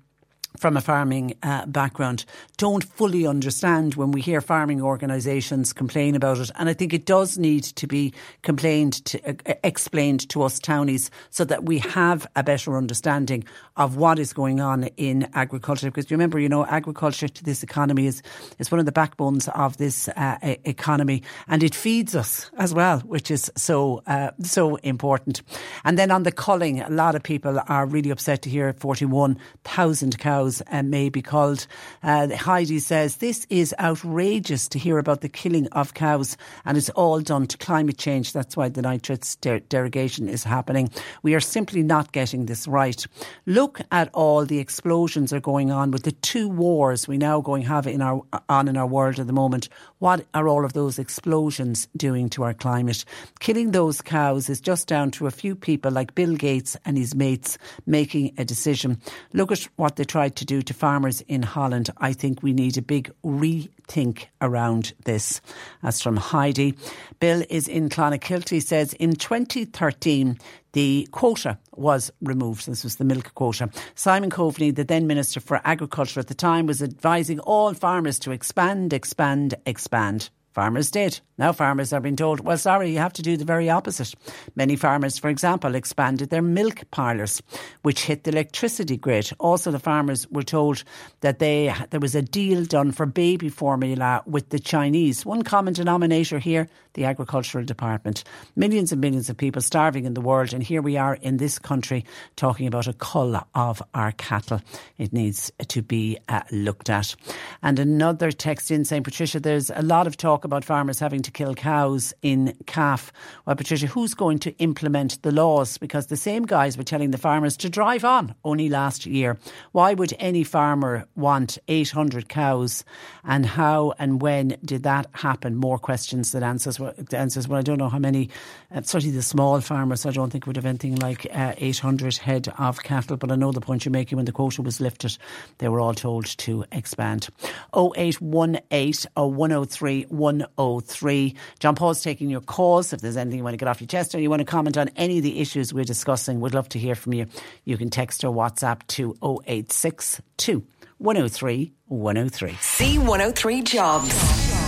from a farming uh, background don't fully understand when we hear farming organisations complain about it. And I think it does need to be complained to, uh, explained to us townies so that we have a better understanding of what is going on in agriculture. Because remember, you know, agriculture to this economy is, is one of the backbones of this uh, economy and it feeds us as well, which is so, uh, so important. And then on the culling, a lot of people are really upset to hear 41,000 cows uh, may be called. Uh, Heidi says, This is outrageous to hear about the killing of cows and it's all done to climate change. That's why the nitrates der- derogation is happening. We are simply not getting this right. Look at all the explosions are going on with the two wars we now going have in our on in our world at the moment. What are all of those explosions doing to our climate? Killing those cows is just down to a few people like Bill Gates and his mates making a decision. Look at what they tried to do to farmers in Holland. I think we need a big rethink around this. As from Heidi, Bill is in Clonakilty says in 2013 the quota was removed. This was the milk quota. Simon Coveney, the then Minister for Agriculture at the time, was advising all farmers to expand, expand, expand. Farmers did. Now farmers are being told, well, sorry, you have to do the very opposite. Many farmers, for example, expanded their milk parlours, which hit the electricity grid. Also, the farmers were told that they there was a deal done for baby formula with the Chinese. One common denominator here, the agricultural department. Millions and millions of people starving in the world, and here we are in this country talking about a cull of our cattle. It needs to be uh, looked at. And another text in saying, Patricia, there's a lot of talk about farmers having to kill cows in calf. Well, Patricia, who's going to implement the laws? Because the same guys were telling the farmers to drive on only last year. Why would any farmer want 800 cows? And how and when did that happen? More questions than answers. Answers. Well, I don't know how many, uh, certainly the small farmers, I don't think would have anything like uh, 800 head of cattle. But I know the point you're making when the quota was lifted, they were all told to expand. 0818 103 103. John Paul's taking your calls. If there's anything you want to get off your chest or you want to comment on any of the issues we're discussing, we'd love to hear from you. You can text or WhatsApp to 0862 103 103. C103 Jobs.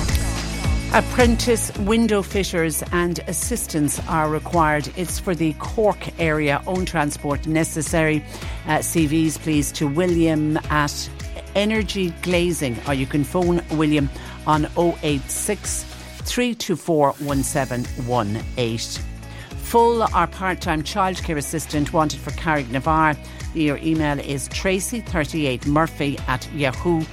Apprentice window fitters and assistants are required. It's for the Cork area. Own transport necessary. Uh, CVs, please, to William at Energy Glazing, or you can phone William on 086 324 1718. Full or part time childcare assistant wanted for Carrignavar. Your email is tracy38murphy at yahoo.co.uk.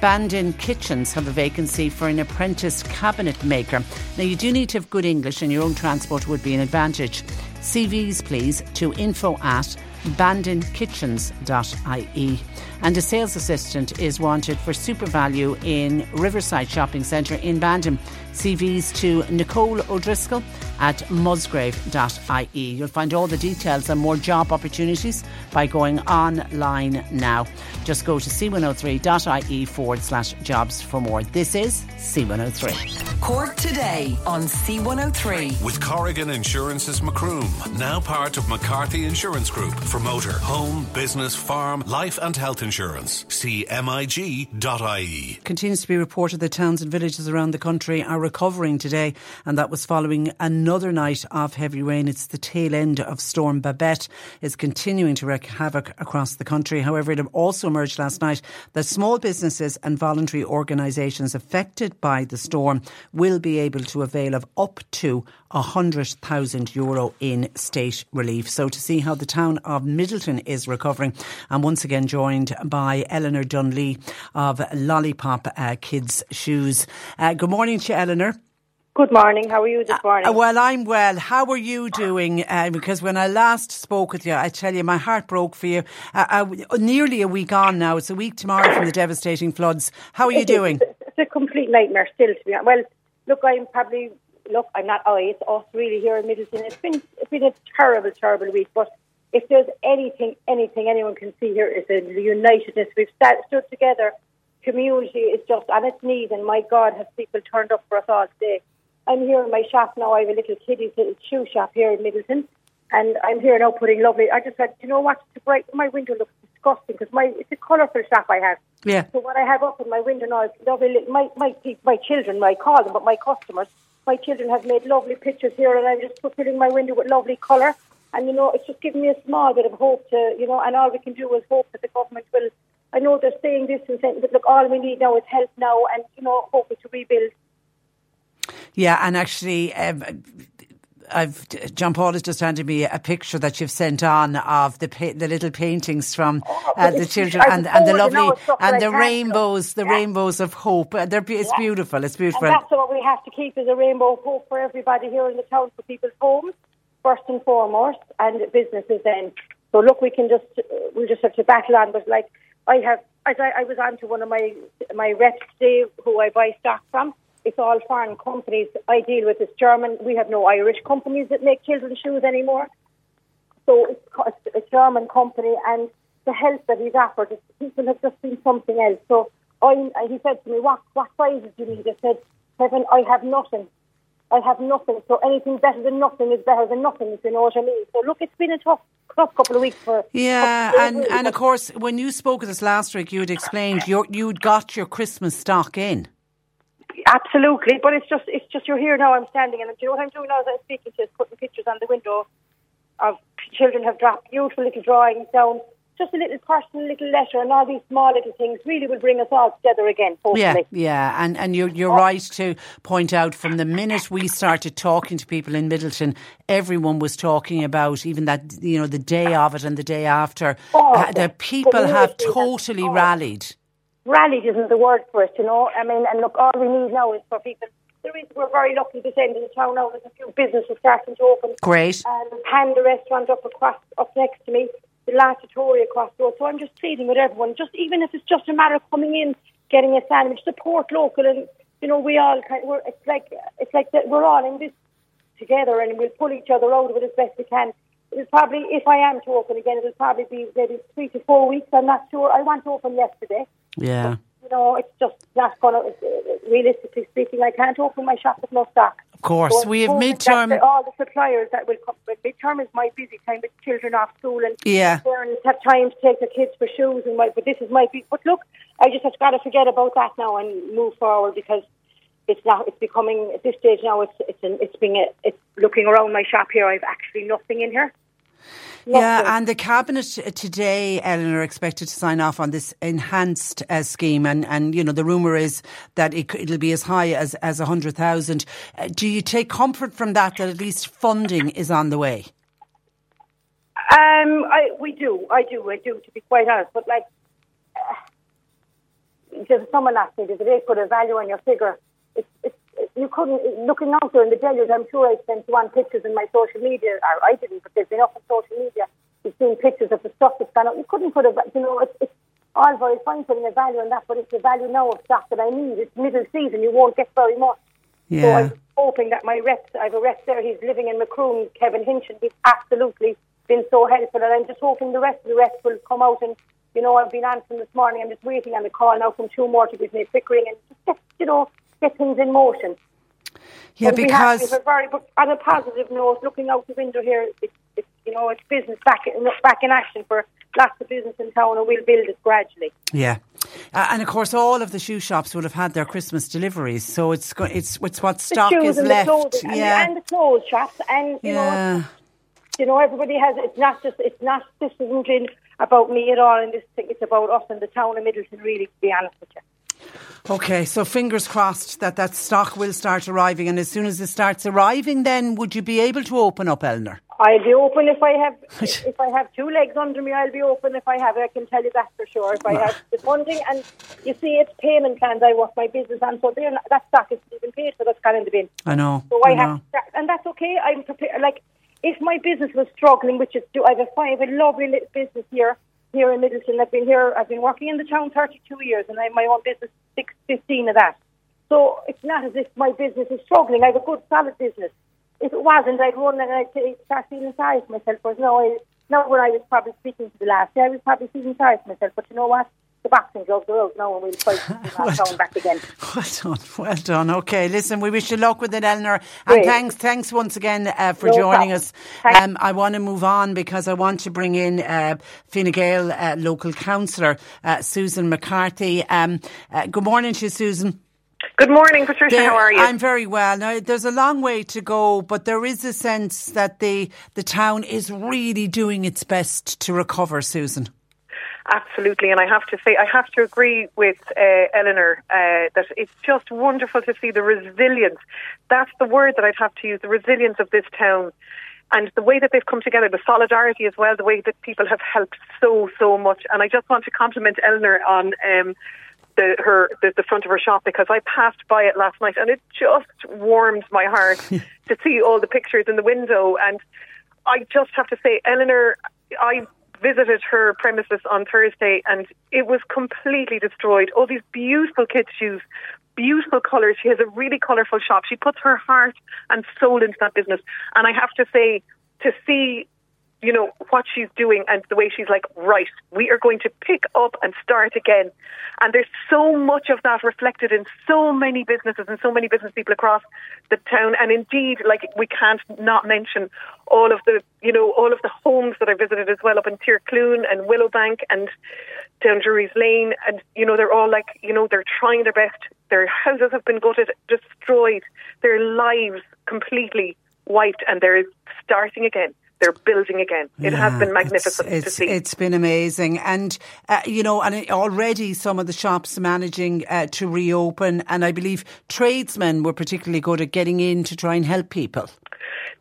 Bandon Kitchens have a vacancy for an apprentice cabinet maker. Now, you do need to have good English, and your own transport would be an advantage. CVs, please, to info at bandonkitchens.ie. And a sales assistant is wanted for SuperValu in Riverside Shopping Centre in Bandon. CVs to Nicole O'Driscoll at musgrave.ie. You'll find all the details and more job opportunities by going online now. Just go to c103.ie forward slash jobs for more. This is C103. Cork today on C103. With Corrigan Insurance's Macroom, now part of McCarthy Insurance Group for motor, home, business, farm, life and health insurance. See MIG.ie. Continues to be reported that towns and villages around the country are recovering today, and that was following another night of heavy rain. It's the tail end of Storm Babet is continuing to wreak havoc across the country. However, it also emerged last night that small businesses and voluntary organisations affected by the storm will be able to avail of up to €100,000 Euro in state relief. So to see how the town of Midleton is recovering, I'm once again joined by Eleanor Dunley of Lollipop uh, Kids Shoes. Uh, good morning to you, Eleanor. Good morning. How are you this morning? Uh, well, I'm well. How are you doing? Uh, because when I last spoke with you, I tell you, my heart broke for you. Uh, uh nearly a week on now. It's a week tomorrow from the devastating floods. How are you doing? It's a complete nightmare still, to be honest. Well, look, I'm probably look. I'm not I. It's us really here in Midleton. It's been it's been a terrible, terrible week. But if there's anything, anything anyone can see here is the unitedness. We've sat, stood together. Community is just on its knees, and my God, has people turned up for us all today. I'm here in my shop now. I have a little kiddie shoe shop here in Midleton, and I'm here now putting lovely. I just said, you know what? To bright my window looks disgusting because my it's a colourful shop I have. Yeah. So what I have up in my window now is lovely. My my my children, I call them, but my customers, my children have made lovely pictures here, and I'm just filling my window with lovely colour. And you know, it's just giving me a small bit of hope to you know, and all we can do is hope that the government will. I know they're saying this and saying, but look, all we need now is help now, and you know, hopefully to rebuild. Yeah, and actually, um, I've John Paul has just handed me a picture that you've sent on of the pa- the little paintings from oh, uh, the children and, and the lovely and the rainbows, the yeah. rainbows of hope. Uh, they're, it's yeah. beautiful. It's beautiful. And that's what we have to keep is a rainbow of hope for everybody here in the town, for people's homes first and foremost, and businesses. Then, so look, we can just we just have to battle on. But like I have, as I, I was on to one of my my reps today, who I buy stock from it's all foreign companies. I deal with this German. We have no Irish companies that make children's shoes anymore. So it's, a German company, and the help that he's offered, people have just seen something else. So I, he said to me, "What what sizes do you need?" I said, "Kevin, I have nothing. I have nothing. So anything better than nothing is better than nothing. If you know what I mean." So look, it's been a tough tough couple of weeks for yeah, and and of course when you spoke with us last week, you had explained you you'd got your Christmas stock in. Absolutely, but it's just it's just you're here now. I'm standing, and do you know what I'm doing now? As I'm speaking to, is putting pictures on the window of children have dropped beautiful little drawings down. Just a little personal little letter, and all these small little things really will bring us all together again. Hopefully. Yeah, yeah, and and you're you're right to point out from the minute we started talking to people in Midleton, everyone was talking about even that you know the day of it and the day after. Oh, uh, the people have totally oh. rallied rallied isn't the word for it, you know. I mean, and look, all we need now is for people. There is, we're very lucky this end of the town now. There's a few businesses starting to open. Great. And um, Panda restaurant up across, up next to me, the Latatori across the road. So I'm just pleading with everyone, just even if it's just a matter of coming in, getting a sandwich, support local, and you know, we all kind. Of, we're, it's like it's like that we're all in this together, and we'll pull each other out of it as best we can. It'll probably, if I am to open again, it'll probably be maybe three to four weeks. I'm not sure. I want to open yesterday. Yeah. But, you know, it's just not going to, uh, realistically speaking, I can't open my shop with no stock. Of course, So we have midterm. all the suppliers that will come. But midterm is my busy time with children off school and Yeah. parents have time to take their kids for shoes and my. But this is my. But look, I just have got to forget about that now and move forward because it's not. It's becoming at this stage now. It's it's an, it's being a, it's looking around my shop here. I've actually nothing in here. Yeah, and the cabinet today, Eleanor, expected to sign off on this enhanced uh, scheme, and, and you know the rumor is that it, it'll be as high as as a hundred thousand. Uh, do you take comfort from that? That at least funding is on the way. Um, I we do, I do, I do. To be quite honest, but like, uh, someone asked me the other day, put a value on your figure. It's, it's, you couldn't looking out there in the deluge. I'm sure I sent you on pictures in my social media, or I didn't, but there's been up on social media. You've seen pictures of the stuff that's gone up. You couldn't put a, you know, it's, it's all very fine putting a value on that, but it's the value now of stuff that I need. It's middle season. You won't get very much. So I'm hoping that my rep, I have a rep there, he's living in Macroom, Kevin Hinchin, he's absolutely been so helpful. And I'm just hoping the rest of the reps will come out and, you know, I've been answering this morning, I'm just waiting on the call now from two more to give me a quick ring and just get, you know, get things in motion. Yeah, But we have- because we have a very, on a positive note, looking out the window here, it's, it's you know, it's business back in, back in action for lots of business in town and we'll build it gradually. yeah, uh, and of course all of the shoe shops will have had their Christmas deliveries, so it's go- it's it's what The stock shoes is and left. the clothing yeah, and, and the clothes shops and, you know, you know, everybody has. It's not just. It's not. This isn't about me at all. And this thing, it's about us and the town of Midleton. Really, to be honest with you. Okay, so fingers crossed that that stock will start arriving, and as soon as it starts arriving, then would you be able to open up, Eleanor? I'll be open if I have. if I have two legs under me, I'll be open. If I have, I can tell you that for sure. If I have the funding, and you see, it's payment plans. I work my business on, so they're not, that stock isn't even paid, so that's gone in the bin. I know. So I, I have, know. and that's okay. I'm prepared. Like, if my business was struggling, which is, do I have a, I have a lovely little business here, here in Midleton. I've been here. I've been working in the town 32 years, and I have my own business, six, 15 of that. So it's not as if my business is struggling. I have a good, solid business. If it wasn't, I'd run and I'd start feeling sorry for myself. But no, I, not when I was probably speaking to the last year, I was probably feeling sorry for myself. But you know what? The boxing gloves are out now, and we'll fight Well town back again. Well done, well done. Okay, listen, we wish you luck with it, Eleanor, and Great. thanks, thanks once again uh, for No joining problem. us. Um, I want to move on because I want to bring in uh, Fine Gael uh, local councillor uh, Susan McCarthy. Um, uh, good morning to you, Susan. Good morning, Patricia. There- How are you? I'm very well. Now, there's a long way to go, but there is a sense that the the town is really doing its best to recover, Susan. Absolutely, and I have to say, I have to agree with uh, Eleanor uh, that it's just wonderful to see the resilience. That's the word that I'd have to use: the resilience of this town, and the way that they've come together, the solidarity as well, the way that people have helped so so much. And I just want to compliment Eleanor on. Um, the, her the, the front of her shop because I passed by it last night and it just warmed my heart to see all the pictures in the window and I just have to say Eleanor I visited her premises on Thursday and it was completely destroyed. All these beautiful kids shoes beautiful colours she has a really colourful shop. She puts her heart and soul into that business. And I have to say to see you know, what she's doing and the way she's like, right, we are going to pick up and start again. And there's so much of that reflected in so many businesses and so many business people across the town. And indeed, like, we can't not mention all of the, you know, all of the homes that I visited as well up in Tircloon and Willowbank and down Drury's Lane. And, you know, they're all like, you know, they're trying their best. Their houses have been gutted, destroyed, their lives completely wiped, and they're starting again they're building again. It has been magnificent it's, to see. It's been amazing, and uh, you know, and it- already some of the shops managing uh, to reopen, and I believe tradesmen were particularly good at getting in to try and help people.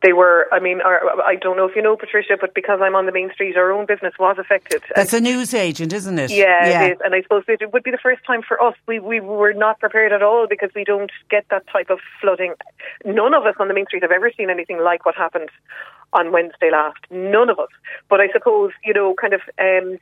They were, I mean, our, I don't know if you know, Patricia, but because I'm on the main street, our own business was affected. That's a news agent, isn't it? Yeah, it is. And I suppose it would be the first time for us. We we were not prepared at all because we don't get that type of flooding. None of us on the main street have ever seen anything like what happened on Wednesday last. None of us. But I suppose, you know, kind of um,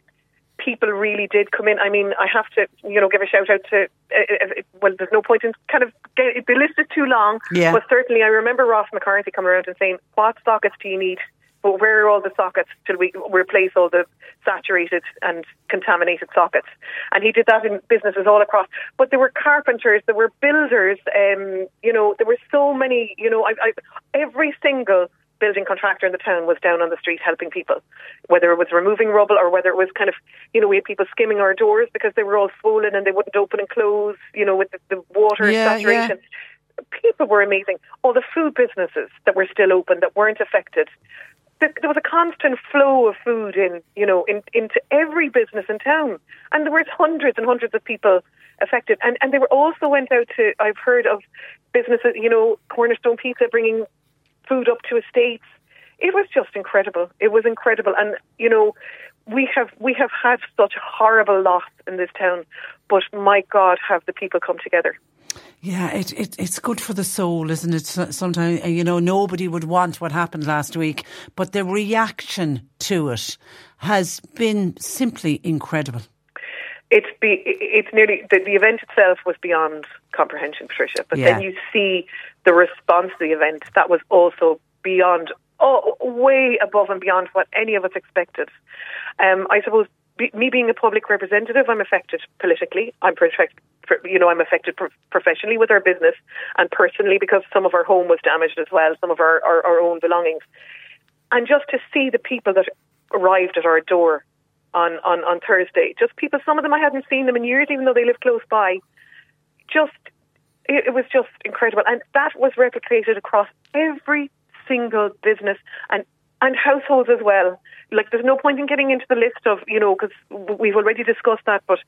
people really did come in. I mean, I have to, you know, give a shout out to, uh, uh, well, there's no point in kind of, get, the list is too long. Yeah. But certainly I remember Ross McCarthy coming around and saying, what sockets do you need but where are all the sockets till we replace all the saturated and contaminated sockets? And he did that in businesses all across. But there were carpenters, there were builders, um, you know, there were so many, you know, I, I, every single building contractor in the town was down on the street helping people, whether it was removing rubble or whether it was kind of, you know, we had people skimming our doors because they were all swollen and they wouldn't open and close, you know, with the, the water Yeah, saturation. People were amazing. All the food businesses that were still open that weren't affected. There there was a constant flow of food in, you know, in, into every business in town, and there were hundreds and hundreds of people affected. And and they were also went out to. I've heard of businesses, you know, Cornerstone Pizza bringing food up to estates. It was just incredible. It was incredible, and you know, we have we have had such horrible loss in this town, but my God, have the people come together. Yeah, it, it, it's good for the soul, isn't it? Sometimes, you know, nobody would want what happened last week, but the reaction to it has been simply incredible. it's be it's nearly the, the event itself was beyond comprehension, Patricia. But Yeah. then you see the response to the event that was also beyond, oh, way above and beyond what any of us expected. Um, I suppose be, me being a public representative, I'm affected politically. I'm perfect, you know, I'm affected pro- professionally with our business and personally because some of our home was damaged as well, some of our, our, our own belongings. And just to see the people that arrived at our door on, on, on Thursday, just people, some of them I hadn't seen them in years, even though they live close by. Just, it, it was just incredible. And that was replicated across every single business and, and households as well. Like, there's no point in getting into the list of, you know, because we've already discussed that, but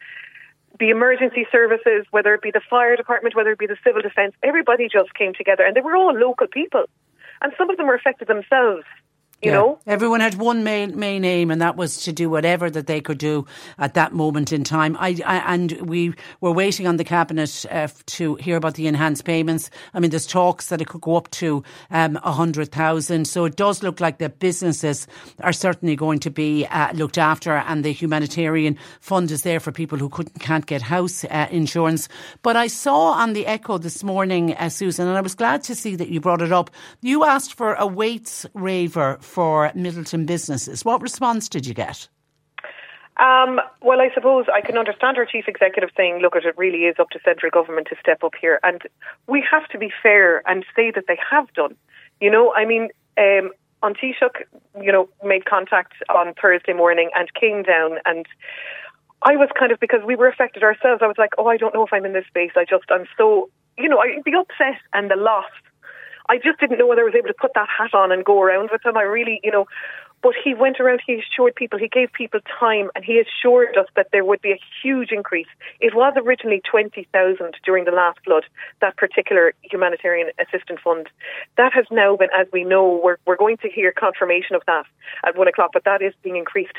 the emergency services, whether it be the fire department, whether it be the civil defence, everybody just came together and they were all local people. And some of them were affected themselves, you Yeah. know? Everyone had one main, main aim, and that was to do whatever that they could do at that moment in time. I, I and we were waiting on the cabinet uh, to hear about the enhanced payments. I mean, there's talks that it could go up to um, a hundred thousand. So it does look like the businesses are certainly going to be uh, looked after, and the humanitarian fund is there for people who couldn't, can't get house uh, insurance. But I saw on the Echo this morning, uh, Susan, and I was glad to see that you brought it up. You asked for a weights waiver for Midleton businesses. What response did you get? Um, well, I suppose I can understand our chief executive saying, look, it really is up to central government to step up here. And we have to be fair and say that they have done. You know, I mean, um, on you know, made contact on Thursday morning and came down and I was kind of, because we were affected ourselves, I was like, oh, I don't know if I'm in this space. I just, I'm so, you know, I, the upset and the loss. I just didn't know whether I was able to put that hat on and go around with him. I really, you know, but he went around, he assured people, he gave people time, and he assured us that there would be a huge increase. It was originally 20,000 during the last flood, that particular humanitarian assistance fund. That has now been, as we know, we're, we're going to hear confirmation of that at one o'clock, but that is being increased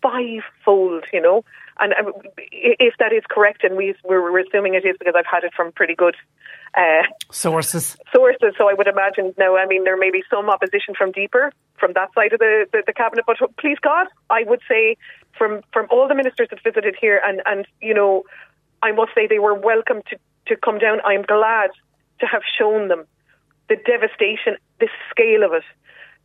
fivefold, you know. And um, if that is correct, and we, we're, we're assuming it is because I've had it from pretty good uh, Sources. sources. So I would imagine now, I mean, there may be some opposition from deeper, from that side of the, the, the cabinet. But please God, I would say from, from all the ministers that visited here, and, and, you know, I must say they were welcome to, to come down. I'm glad to have shown them the devastation, the scale of it.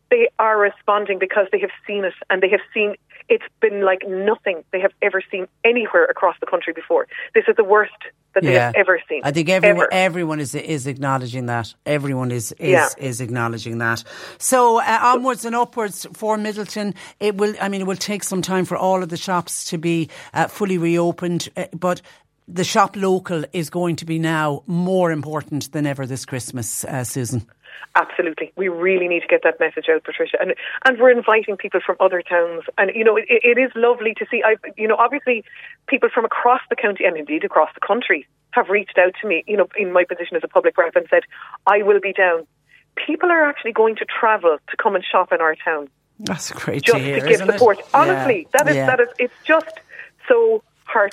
They are responding because they have seen it and they have seen it's been like nothing they have ever seen anywhere across the country before. This is the worst that they have ever seen. I think everyone Ever. everyone is is acknowledging that. Everyone is is, Yeah. is acknowledging that. So uh, onwards and upwards for Midleton. It will. I mean, it will take some time for all of the shops to be uh, fully reopened, uh, but. The shop local is going to be now more important than ever this Christmas, uh, Susan. Absolutely. We really need to get that message out, Patricia. And and we're inviting people from other towns. And, you know, it, it is lovely to see, I, you know, obviously people from across the county and indeed across the country have reached out to me, you know, in my position as a public rep and said, I will be down. People are actually going to travel to come and shop in our town That's great just to hear, to give isn't it? support. Honestly, Yeah, that is yeah. that is it's just so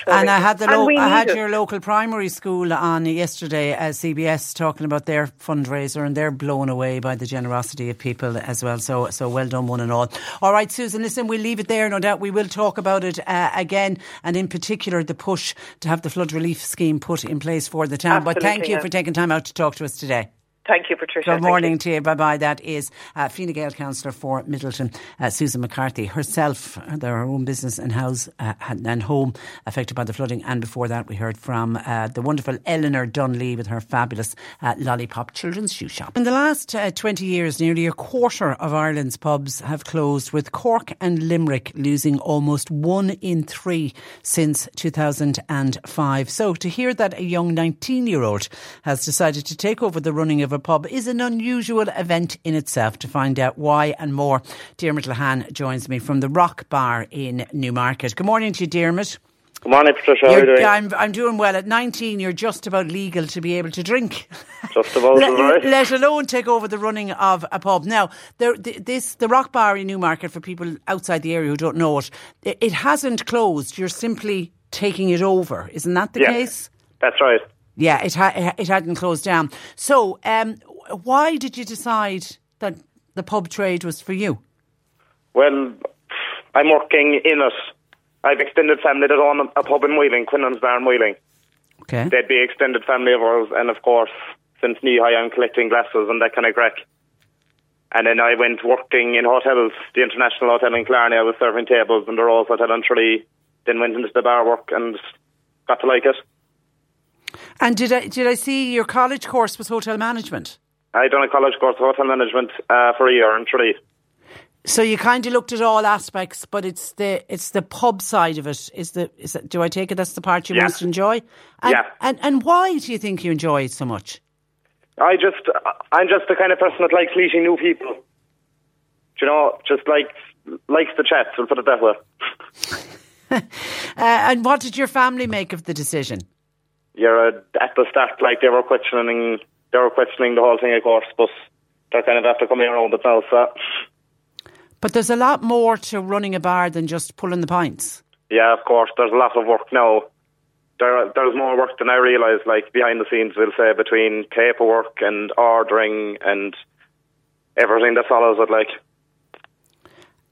And I had the lo- I had it. your local primary school on yesterday at CBS talking about their fundraiser and they're blown away by the generosity of people as well. So so well done one and all. All right, Susan, listen, we'll leave it there. No doubt we will talk about it uh, again and in particular the push to have the flood relief scheme put in place for the town. but thank Absolutely, you yeah. for taking time out to talk to us today. Thank you, Patricia. Good morning you. to you. Bye bye. That is uh, Fine Gael councillor for Midleton, uh, Susan McCarthy. Herself, uh, their own business and house uh, and home affected by the flooding. And before that, we heard from uh, the wonderful Eleanor Dunley with her fabulous uh, Lollipop Children's Shoe Shop. In the last uh, 20 years, nearly a quarter of Ireland's pubs have closed, with Cork and Limerick losing almost one in three since 2005. So to hear that a young 19 year old has decided to take over the running of a pub is an unusual event in itself. To find out why and more, Dermot Lahan joins me from the Rock Bar in Newmarket. Good morning to you, Dermot. Good morning, Patricia. How are you doing? I'm, I'm doing well. At 19, you're just about legal to be able to drink. Just about let, right. let alone take over the running of a pub. Now, there, this the Rock Bar in Newmarket, for people outside the area who don't know it, it, it hasn't closed. You're simply taking it over. Isn't that the Yeah. case? That's right. Yeah, it, ha- it hadn't closed down. So, um, why did you decide that the pub trade was for you? Well, I'm working in it. I've extended family that own a pub in Wheeling, Quinlan's Bar in Wheeling. Okay. They'd be extended family of ours, and of course, since knee high, I'm collecting glasses and that kind of crack. And then I went working in hotels, the International Hotel in Killarney. I was serving tables in the Rose Hotel in Tralee. Then went into the bar work and got to like it. And did I did I see your college course was hotel management? I done a college course of hotel management uh, for a year in Tralee. So you kind of looked at all aspects, but it's the it's the pub side of it. Is the is it, do I take it that's the part you Yeah. most enjoy? And, Yeah. And and why do you think you enjoy it so much? I just, I'm just the kind of person that likes meeting new people. Do you know, just like likes the chats. We'll put it that way. Uh, and what did your family make of the decision? You're at the start, like they were questioning, they were questioning the whole thing, of course, but they're kind of after coming around it now. So, But there's a lot more to running a bar than just pulling the pints. yeah, of course, there's a lot of work now. There, there's more work than I realised. Like behind the scenes, we'll say between paperwork and ordering and everything that follows it. Like,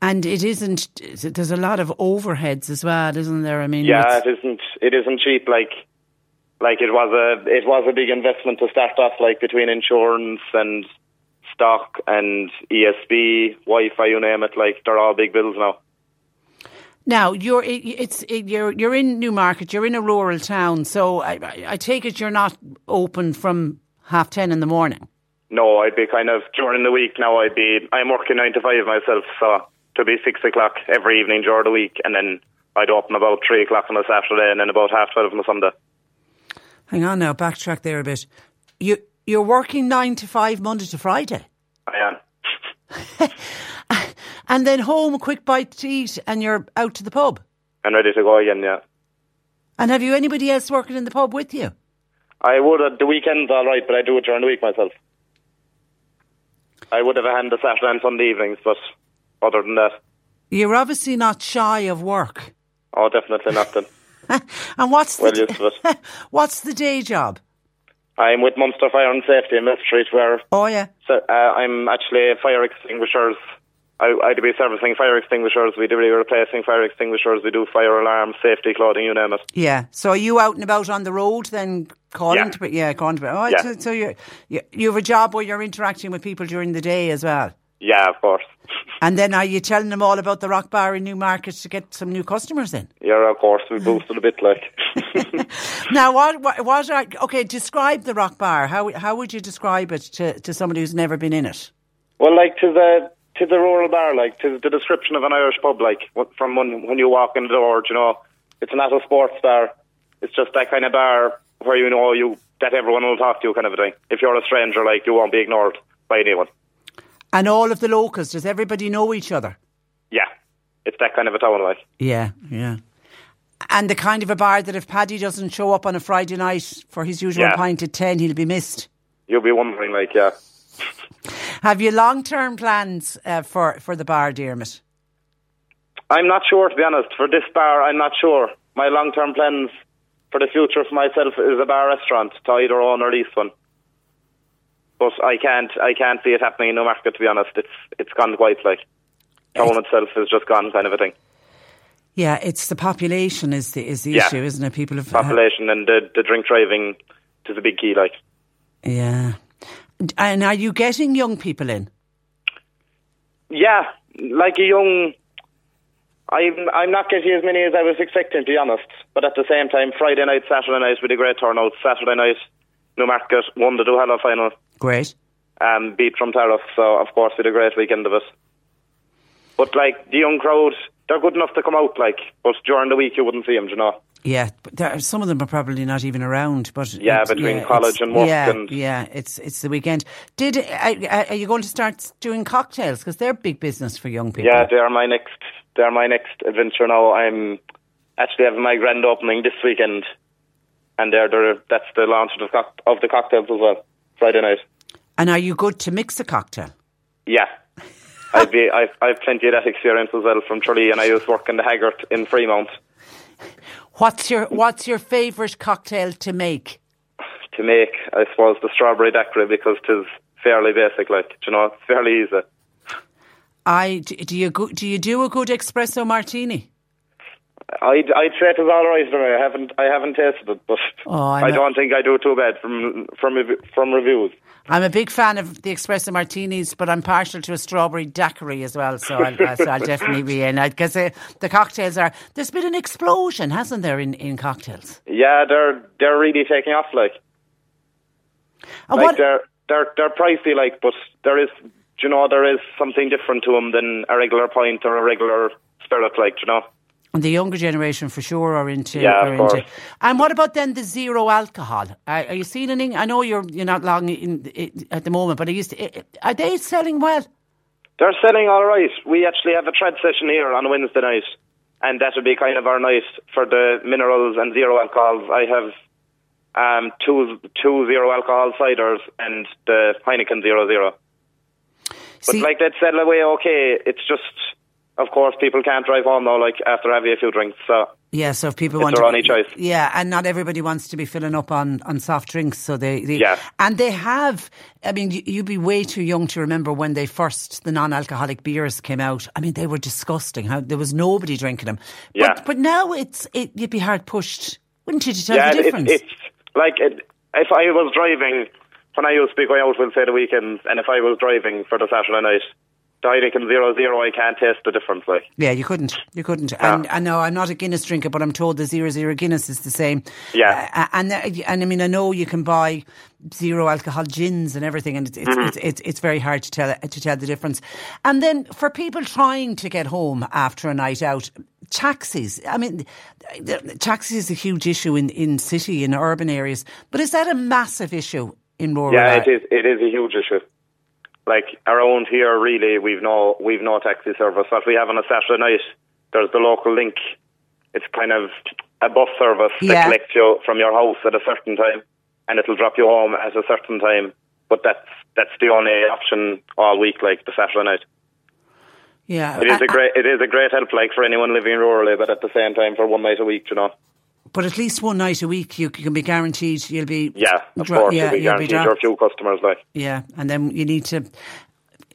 And it isn't. There's a lot of overheads as well, isn't there? I mean, Yeah, it isn't. It isn't cheap. Like, like it was a it was a big investment to start off. Like between insurance and stock and ESB, Wi-Fi, you name it. Like they're all big bills now. Now you're it's you're you're in Newmarket. You're in a rural town, so I, I, take it you're not open from half ten in the morning. No, I'd be kind of during the week now. I'd be I'm working nine to five myself, so to be six o'clock every evening during the week, and then I'd open about three o'clock on a Saturday, and then about half twelve on a Sunday. Hang on now, backtrack there a bit. You you're working nine to five Monday to Friday, I am. and then home a quick bite to eat, and you're out to the pub. And ready to go again, yeah. And have you anybody else working in the pub with you? I would at the weekends, all right, but I do it during the week myself. I would have a hand the Saturday and Sunday evenings, but other than that, You're obviously not shy of work. oh, definitely not. Then And what's the Well, what's the day job? I'm with Munster Fire and Safety in Mill Street, where Oh yeah, so, uh, I'm actually fire extinguishers. I, I'd be servicing fire extinguishers. We do be replacing fire extinguishers. We do fire alarms, safety clothing, you name it. yeah. So are you out and about on the road then? Calling Yeah. to yeah, calling to oh, Yeah. so, so you you have a job where you're interacting with people during the day as well. Yeah, of course. And then are you telling them all about the Rock Bar in Newmarket to get some new customers in? Yeah, of course. We boosted a bit, like. Now, what, what, what are, okay, describe the Rock Bar. How, how would you describe it to, to somebody who's never been in it? Well, like to the to the rural bar, like to the description of an Irish pub, like from when when you walk in the door, you know, it's not a sports bar. It's just that kind of bar where you know you that everyone will talk to you, kind of a thing. If you're a stranger, like you won't be ignored by anyone. And all of the locals, does everybody know each other? Yeah, it's that kind of a town, like. Yeah, yeah. And the kind of a bar that if Paddy doesn't show up on a Friday night for his usual Yeah. pint at 10, he'll be missed. You'll be wondering, like, yeah. Have you long term plans uh, for, for the bar, Dermot? I'm not sure, to be honest. For this bar, I'm not sure. My long term plans for the future for myself is a bar restaurant to either own or lease one. But I can't, I can't see it happening in Newmarket. To be honest, it's it's gone quite like town itself is just gone kind of a thing. Yeah, it's the population is the is the Yeah. issue, isn't it? People have Population and the the drink driving is a big key. Like yeah. And are you getting young people in? Yeah, like a young. I'm I'm not getting as many as I was expecting, to be honest. But at the same time, Friday night, Saturday night, with a great turnout. Saturday night, Newmarket won the Duhallow final. Great. Um, beat Drumtariff, so of course, with a great weekend of it. But like the young crowd, they're good enough to come out. Like, but during the week, you wouldn't see them, you know. Yeah, but there, some of them are probably not even around. But Yeah, between it's- college and work Yeah, and- yeah, it's it's the weekend. Did are you going to start doing cocktails because they're big business for young people? Yeah, they're my next. They're my next adventure now. I'm actually having my grand opening this weekend, and they're, they're that's the launch of the, cock- of the cocktails as well. Friday night. And are you good to mix a cocktail? Yeah. I've, be, I've I've plenty of that experience as well from Tralee, and I used to work in the Haggart in Fremont What's your What's your favourite cocktail to make? to make, I suppose, the strawberry daiquiri because it is fairly basic, like you know, it's fairly easy. I do you go, do you do a good espresso martini? I'd I'd say it is all right. I haven't I haven't tasted it, but Oh, I a- don't think I do too bad from from from reviews. I'm a big fan of the espresso martinis, but I'm partial to a strawberry daiquiri as well. So I'll, uh, so I'll definitely be in because uh, the cocktails are. There's been an explosion, hasn't there, in, in cocktails? Yeah, they're they're really taking off. Like, And like what- they're they're they're pricey. Like, but there is, you know, there is something different to them than a regular pint or a regular spirit. Like, you know. And the younger generation for sure are into. Yeah, are of into. And what about then the zero alcohol? Are, are you seeing anything? I know you're you're not long in, in, at the moment, but are you are they selling well? They're selling all right. We actually have a trad session here on Wednesday night, and that would be kind of our night for the minerals and zero alcohols. I have um, two two zero alcohol ciders and the Heineken zero zero. But like they'd sell away okay. It's just, of course, people can't drive home now. Like after having a few drinks, so Yeah, so if people want their to, only choice. Yeah, and not everybody wants to be filling up on, on soft drinks, so they, they Yeah. and they have. I mean, you, you'd be way too young to remember when they first the non-alcoholic beers came out. I mean, they were disgusting. How there was nobody drinking them. Yeah. But, but now it's it, you'd be hard pushed, wouldn't you, to tell yeah, the it, it's like it, if I was driving when I used to be going out, we'll say the weekends, and if I was driving for the Saturday night, the Heineken zero zero, I can't taste the difference. Like. yeah, you couldn't. You couldn't. And I know I'm not a Guinness drinker, but I'm told the zero zero Guinness is the same. Yeah. Uh, and uh, and I mean I know you can buy zero alcohol gins and everything, and it's it's, Mm-hmm. it's, it's it's very hard to tell to tell the difference. And then for people trying to get home after a night out. Taxis. I mean, taxis is a huge issue in, in city, in urban areas. But is that a massive issue in rural? Yeah, it is. It is a huge issue. Like around here, really, we've no we've no taxi service. What we have on a Saturday night, there's the local link. It's kind of a bus service that collects you from your house at a certain time, and it'll drop you home at a certain time. But that's that's the only option all week, like the Saturday night. Yeah, It is Uh, a great it is a great help, like for anyone living rurally, but at the same time for one night a week, you know. But at least one night a week you can be guaranteed you'll be Yeah, of dra- course, yeah, you'll be you'll be guaranteed dra- your few customers, like. Yeah, and then you need to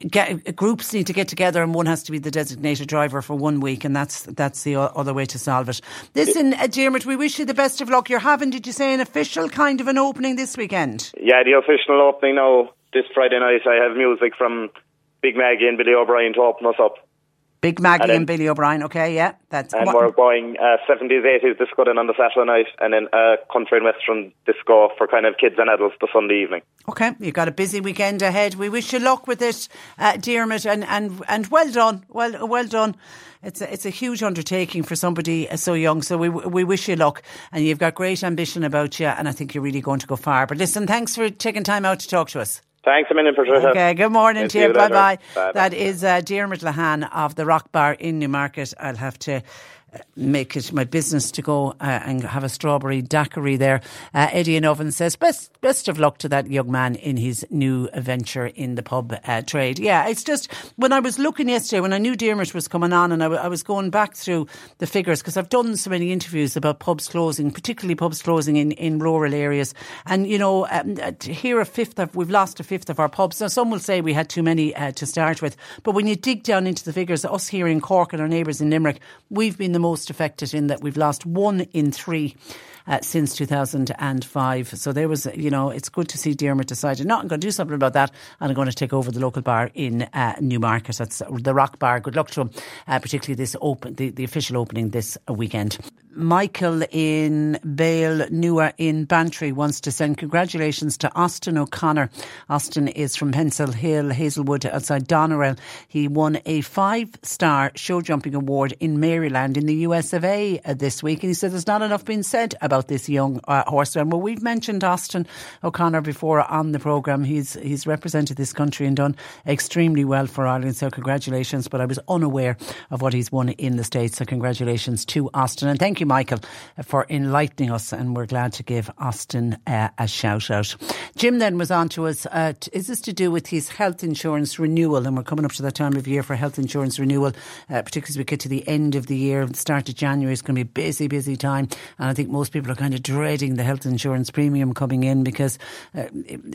get groups need to get together, and one has to be the designated driver for one week, and that's that's the other way to solve it. Listen, uh, Dermot, we wish you the best of luck. You're having, did you say, an official kind of an opening this weekend? Yeah, the official opening now this Friday night. I have music from Big Maggie and Billy O'Brien to open us up. Big Maggie And and, Billy O'Brien. Okay, yeah, that's And what- we're going uh, 70s, 80s disco then on the Saturday night, and then uh, country and western disco for kind of kids and adults the Sunday evening. Okay, you've got a busy weekend ahead. We wish you luck with it, uh, Dermot, and, and, and well done. Well well done. It's a, it's a huge undertaking for somebody uh, so young. So we we wish you luck, and you've got great ambition about you, and I think you're really going to go far. But listen, thanks for taking time out to talk to us. Thanks a million, Patricia. Okay, good morning See to you. Bye bye. That is uh, Dermot Lahan of the Rock Bar in Newmarket. I'll have to make it my business to go uh, and have a strawberry daiquiri there. Uh, Eddie in Oven says, best, best of luck to that young man in his new venture in the pub uh, trade. Yeah, it's just when I was looking yesterday, when I knew Dermot was coming on and I, w- I was going back through the figures because I've done so many interviews about pubs closing, particularly pubs closing in, in rural areas. And, you know, um, uh, hear a fifth of, we've lost a fifth of our pubs. Now, some will say we had too many uh, to start with. But when you dig down into the figures, us here in Cork and our neighbours in Limerick, we've been the most affected in that we've lost one in three. Uh, since 2005. So there was, you know, it's good to see Dermot decided, no, I'm going to do something about that and I'm going to take over the local bar in uh, Newmarket. That's the Rock Bar. Good luck to him, uh, particularly this open, the, the official opening this weekend. Michael in Bale Nua in Bantry wants to send congratulations to Austin O'Connor. Austin is from Pencil Hill, Hazelwood, outside Doneraile. He won a five star show jumping award in Maryland in the US of A uh, this week. And he said there's not enough being said about this young uh, horseman. Well, we've mentioned Austin O'Connor before on the programme. He's, he's represented this country and done extremely well for Ireland. So congratulations. But I was unaware of what he's won in the States. So congratulations to Austin. And thank you Michael, for enlightening us, and we're glad to give Austin uh, a shout out. Jim then was on to us. Uh, is this to do with his health insurance renewal? And we're coming up to that time of year for health insurance renewal, uh, particularly as we get to the end of the year, the start of January. It's going to be a busy, busy time. And I think most people are kind of dreading the health insurance premium coming in because uh,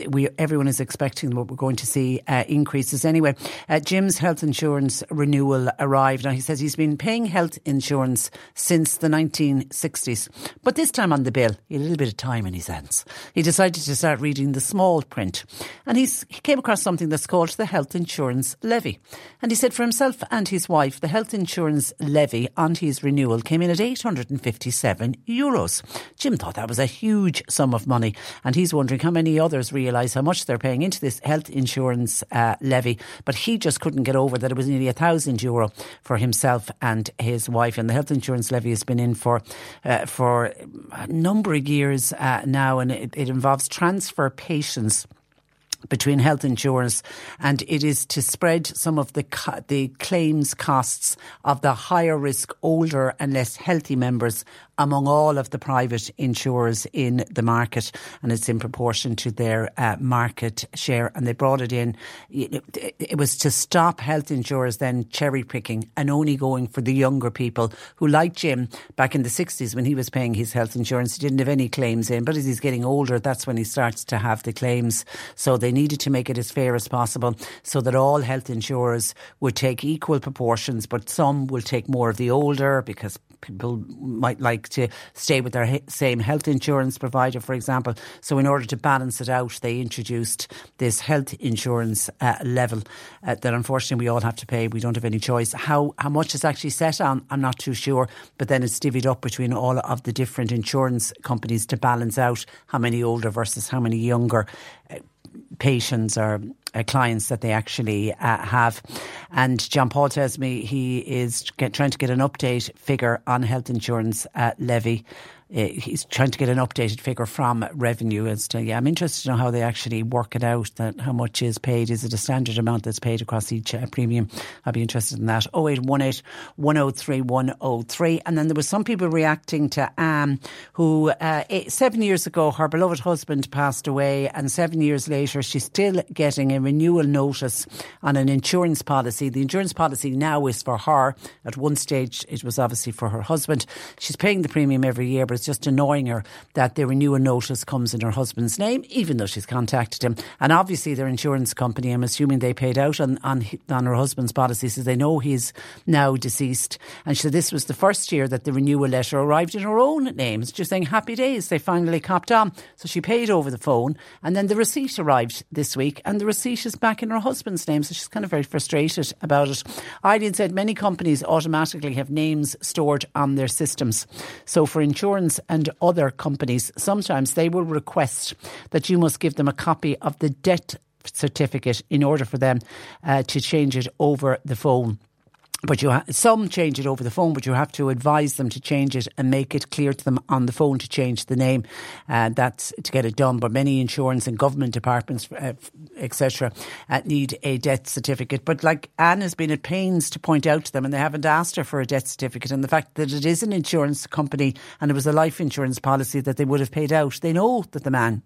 we everyone is expecting what we're going to see uh, increases. Anyway, uh, Jim's health insurance renewal arrived. Now, he says he's been paying health insurance since the 1960s. But this time on the bill, a little bit of time in his hands. He decided to start reading the small print. And he's, he came across something that's called the health insurance levy. And he said for himself and his wife, the health insurance levy on his renewal came in at 857 euros. Jim thought that was a huge sum of money. And he's wondering how many others realise how much they're paying into this health insurance uh, levy. But he just couldn't get over that it was nearly a thousand euro for himself and his wife. And the health insurance levy has been in for uh, for a number of years uh, now, and it, it involves transfer patients between health insurance and it is to spread some of the the claims costs of the higher risk older and less healthy members among all of the private insurers in the market, and it's in proportion to their uh, market share. And they brought it in. It was to stop health insurers then cherry picking and only going for the younger people who, like Jim, back in the 60s when he was paying his health insurance, he didn't have any claims in. But as he's getting older, that's when he starts to have the claims. So they needed to make it as fair as possible so that all health insurers would take equal proportions, but some will take more of the older because people might like to stay with their same health insurance provider, for example. So, in order to balance it out, they introduced this health insurance uh, level uh, that unfortunately we all have to pay. We don't have any choice. How how much is actually set on, I'm not too sure, but then it's divvied up between all of the different insurance companies to balance out how many older versus how many younger uh, patients or uh, clients that they actually uh, have. And John Paul tells me he is get, trying to get an update figure on health insurance uh, levy uh, he's trying to get an updated figure from revenue as yeah, I'm interested to know how they actually work it out, that how much is paid. Is it a standard amount that's paid across each uh, premium? I'd be interested in that. 0818 103 103. And then there was some people reacting to Anne, who uh, eight, seven years ago, her beloved husband passed away, and seven years later, she's still getting a renewal notice on an insurance policy. The insurance policy now is for her. At one stage, it was obviously for her husband. She's paying the premium every year, but it's just annoying her that the renewal notice comes in her husband's name, even though she's contacted him. And obviously, their insurance company, I'm assuming they paid out on, on, on her husband's policy, says they know he's now deceased. And she said this was the first year that the renewal letter arrived in her own name. It's just saying happy days. They finally copped on. So she paid over the phone. And then the receipt arrived this week, and the receipt is back in her husband's name. So she's kind of very frustrated about it. Eileen said many companies automatically have names stored on their systems. So for insurance, and other companies, sometimes they will request that you must give them a copy of the debt certificate in order for them uh, to change it over the phone but you ha- some change it over the phone, but you have to advise them to change it and make it clear to them on the phone to change the name. Uh, that's to get it done. But many insurance and government departments, uh, etc., uh, need a death certificate. But like Anne has been at pains to point out to them, and they haven't asked her for a death certificate, and the fact that it is an insurance company and it was a life insurance policy that they would have paid out, they know that the man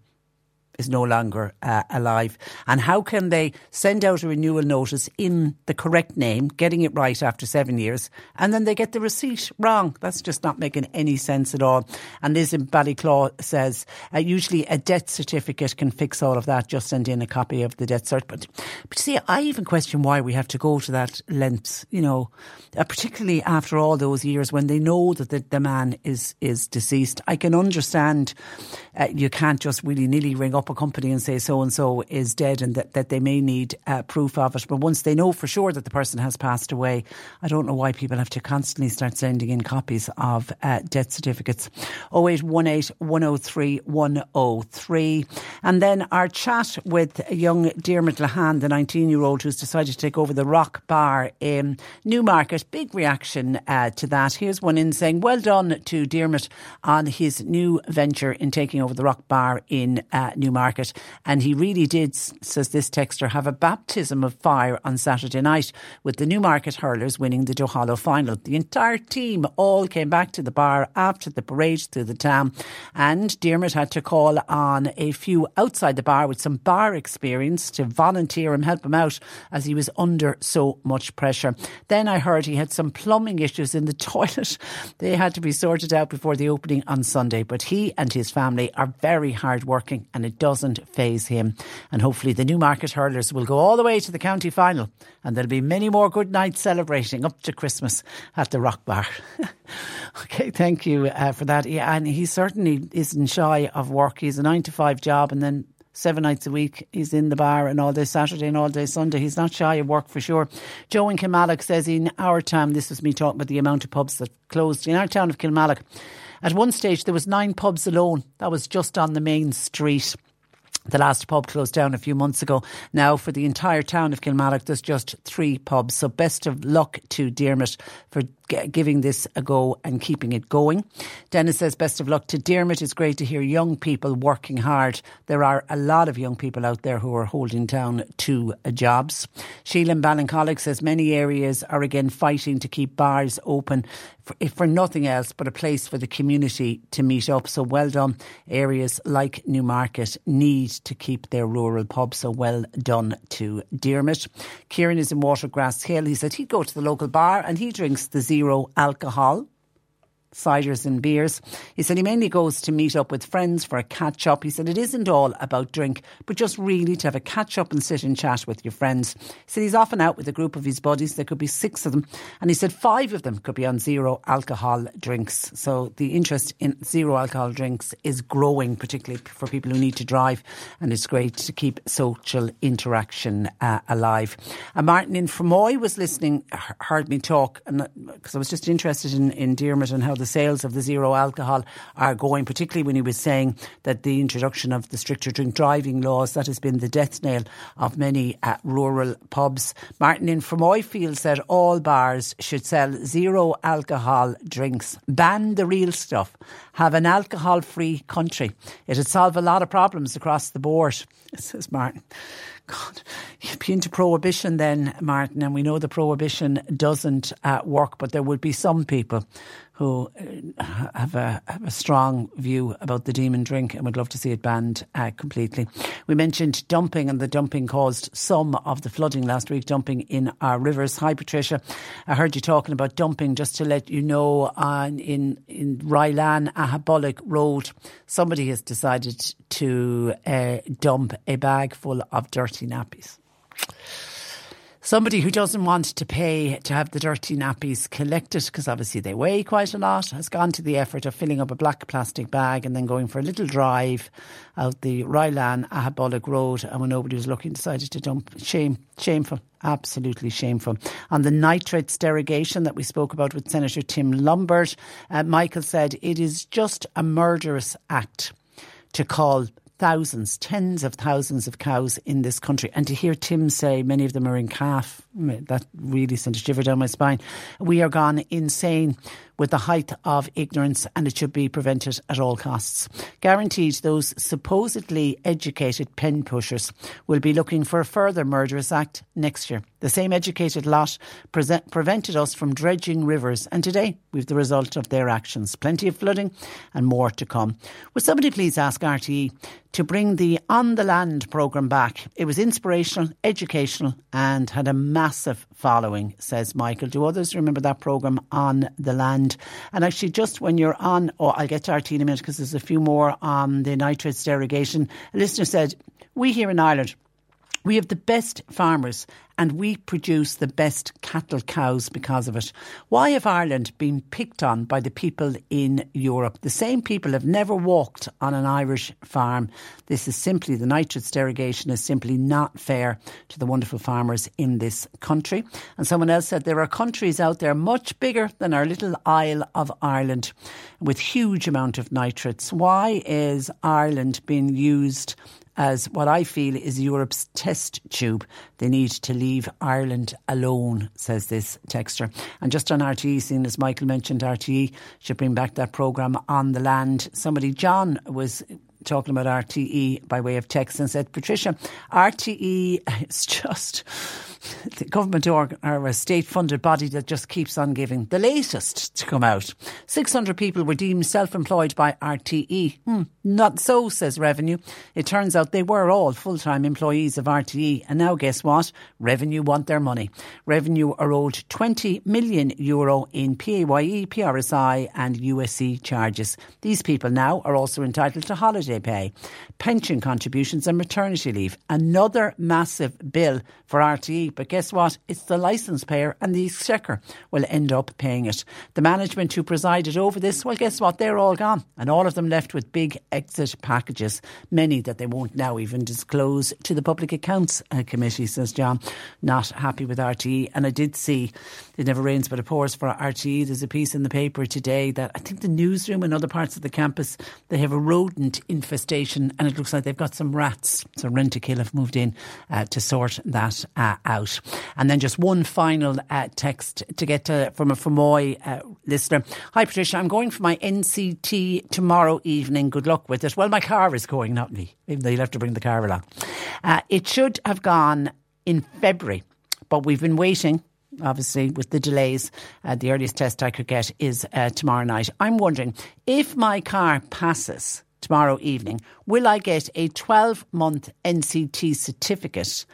is no longer uh, alive. And how can they send out a renewal notice in the correct name, getting it right after seven years, and then they get the receipt wrong? That's just not making any sense at all. And Liz in Ballyclough says uh, usually a death certificate can fix all of that. Just send in a copy of the death cert. But, but see, I even question why we have to go to that length, you know, uh, particularly after all those years when they know that the, the man is, is deceased. I can understand uh, you can't just willy nilly ring up a company and say so and so is dead and that, that they may need uh, proof of it. But once they know for sure that the person has passed away, I don't know why people have to constantly start sending in copies of uh, death certificates. 0818 103 103. And then our chat with young Dermot Lahan, the 19 year old who's decided to take over the Rock Bar in Newmarket. Big reaction uh, to that. Here's one in saying, Well done to Dermot on his new venture in taking over the Rock Bar in uh, Newmarket. And he really did, says this texter, have a baptism of fire on Saturday night with the Newmarket hurlers winning the Duhallow final. The entire team all came back to the bar after the parade through the town. And Dermot had to call on a few outside the bar with some bar experience to volunteer and help him out as he was under so much pressure. Then I heard he had some plumbing issues in the toilet. They had to be sorted out before the opening on Sunday. But he and his family are very hard working and it doesn't phase him. And hopefully the Newmarket hurlers will go all the way to the county final and there'll be many more good nights celebrating up to Christmas at the Rock Bar. okay, thank you uh, for that. Yeah, and he certainly isn't shy of work. He's a nine to five job and then seven nights a week. He's in the bar and all day Saturday and all day Sunday. He's not shy of work for sure. Joe in Kilmallock says in our town, this is me talking about the amount of pubs that closed in our town of Kilmallock. At one stage, there was nine pubs alone. That was just on the main street. The last pub closed down a few months ago. Now, for the entire town of Kilmallock, there's just three pubs. So, best of luck to Dermot for giving this a go and keeping it going. Dennis says, best of luck to Dermot. It's great to hear young people working hard. There are a lot of young people out there who are holding down two jobs. Sheila Ballincollig says, many areas are again fighting to keep bars open for, for nothing else but a place for the community to meet up. So well done. Areas like Newmarket need to keep their rural pubs. So well done to Dermot. Kieran is in Watergrass Hill. He said he'd go to the local bar and he drinks the zero alcohol ciders and beers. He said he mainly goes to meet up with friends for a catch up. He said it isn't all about drink, but just really to have a catch up and sit and chat with your friends. He said he's often out with a group of his buddies. There could be six of them. And he said five of them could be on zero alcohol drinks. So the interest in zero alcohol drinks is growing, particularly for people who need to drive. And it's great to keep social interaction uh, alive. And Martin in Fermoy was listening, heard me talk, because uh, I was just interested in, in Dermot and how the the sales of the zero alcohol are going, particularly when he was saying that the introduction of the stricter drink driving laws, that has been the death nail of many uh, rural pubs. Martin in Fermoy feels that all bars should sell zero alcohol drinks, ban the real stuff, have an alcohol free country. It'd solve a lot of problems across the board, says Martin. God, you'd be into prohibition then, Martin, and we know the prohibition doesn't uh, work, but there would be some people who uh, have a, have a, strong view about the demon drink and would love to see it banned uh, completely. We mentioned dumping, and the dumping caused some of the flooding last week, dumping in our rivers. Hi, Patricia. I heard you talking about dumping. Just to let you know, on in in Rylan Ahabolic Road, somebody has decided to uh, dump a bag full of dirty nappies. Somebody who doesn't want to pay to have the dirty nappies collected, because obviously they weigh quite a lot, has gone to the effort of filling up a black plastic bag and then going for a little drive out the Rylan Ahabolic Road. And when nobody was looking, decided to dump. Shame, shameful, absolutely shameful. On the nitrates derogation that we spoke about with Senator Tim Lombard, uh, Michael said it is just a murderous act to call thousands, tens of thousands of cows in this country. And to hear Tim say many of them are in calf, that really sent a shiver down my spine. We are gone insane with the height of ignorance and it should be prevented at all costs. Guaranteed those supposedly educated pen pushers will be looking for a further murderous act next year. The same educated lot prevented us from dredging rivers and today we've the result of their actions. Plenty of flooding and more to come. Would somebody please ask RTE to bring the On the Land programme back. It was inspirational, educational, and had a massive following, says Michael. Do others remember that programme On the Land? And actually, just when you're on, oh, I'll get to RT in a minute because there's a few more on the nitrates derogation. A listener said, We here in Ireland, we have the best farmers and we produce the best cattle cows because of it. Why have Ireland been picked on by the people in Europe? The same people have never walked on an Irish farm. This is simply, the nitrates derogation is simply not fair to the wonderful farmers in this country. And someone else said there are countries out there much bigger than our little Isle of Ireland with huge amount of nitrates. Why is Ireland being used as what I feel is Europe's test tube. They need to leave Ireland alone, says this texter. And just on RTE, seeing as Michael mentioned, RTE should bring back that programme on the land. Somebody, John, was talking about RTE by way of text and said, Patricia, RTE is just the government or, or a state funded body that just keeps on giving. The latest to come out 600 people were deemed self employed by RTE. Hmm, not so, says Revenue. It turns out they were all full time employees of RTE. And now, guess what? Revenue want their money. Revenue are owed 20 million euro in PAYE, PRSI, and USC charges. These people now are also entitled to holiday pay, pension contributions, and maternity leave. Another massive bill for RTE but guess what? It's the licence payer and the exchequer will end up paying it. The management who presided over this, well, guess what? They're all gone. And all of them left with big exit packages, many that they won't now even disclose to the Public Accounts uh, Committee, says John. Not happy with RTE. And I did see it never rains but it pours for RTE. There's a piece in the paper today that I think the newsroom and other parts of the campus, they have a rodent infestation and it looks like they've got some rats. So Rentokil have moved in uh, to sort that uh, out. And then just one final uh, text to get to, from a Fermoy uh, listener. Hi, Patricia. I'm going for my NCT tomorrow evening. Good luck with it. Well, my car is going, not me, even though you'll have to bring the car along. Uh, it should have gone in February, but we've been waiting obviously with the delays, uh, the earliest test I could get is uh, tomorrow night. I'm wondering if my car passes tomorrow evening, will I get a 12 month NCT certificate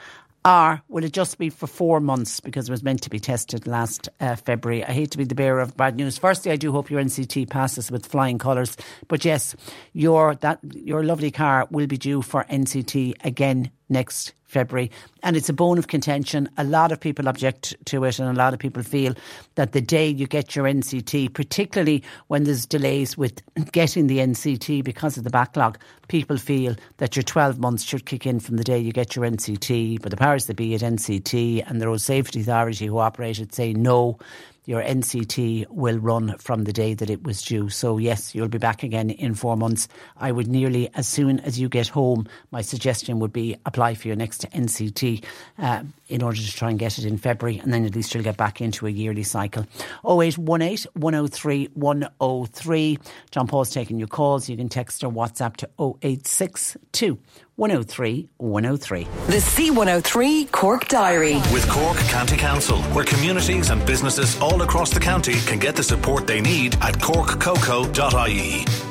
or will it just be for four months because it was meant to be tested last uh, February? I hate to be the bearer of bad news. Firstly, I do hope your NCT passes with flying colours. But yes, your that your lovely car will be due for NCT again next February. And it's a bone of contention. A lot of people object to it, and a lot of people feel that the day you get your NCT, particularly when there's delays with getting the NCT because of the backlog, people feel that your 12 months should kick in from the day you get your NCT. But the powers that be at NCT and the Road Safety Authority who operate it say no your NCT will run from the day that it was due. So, yes, you'll be back again in four months. I would nearly, as soon as you get home, my suggestion would be apply for your next NCT uh, in order to try and get it in February, and then at least you'll get back into a yearly cycle. 0818 103 103. John Paul's taking your calls. You can text or WhatsApp to 0862 103 103. The C103 Cork Diary. With Cork County Council, where communities and businesses all across the county can get the support they need at corkcoco.ie.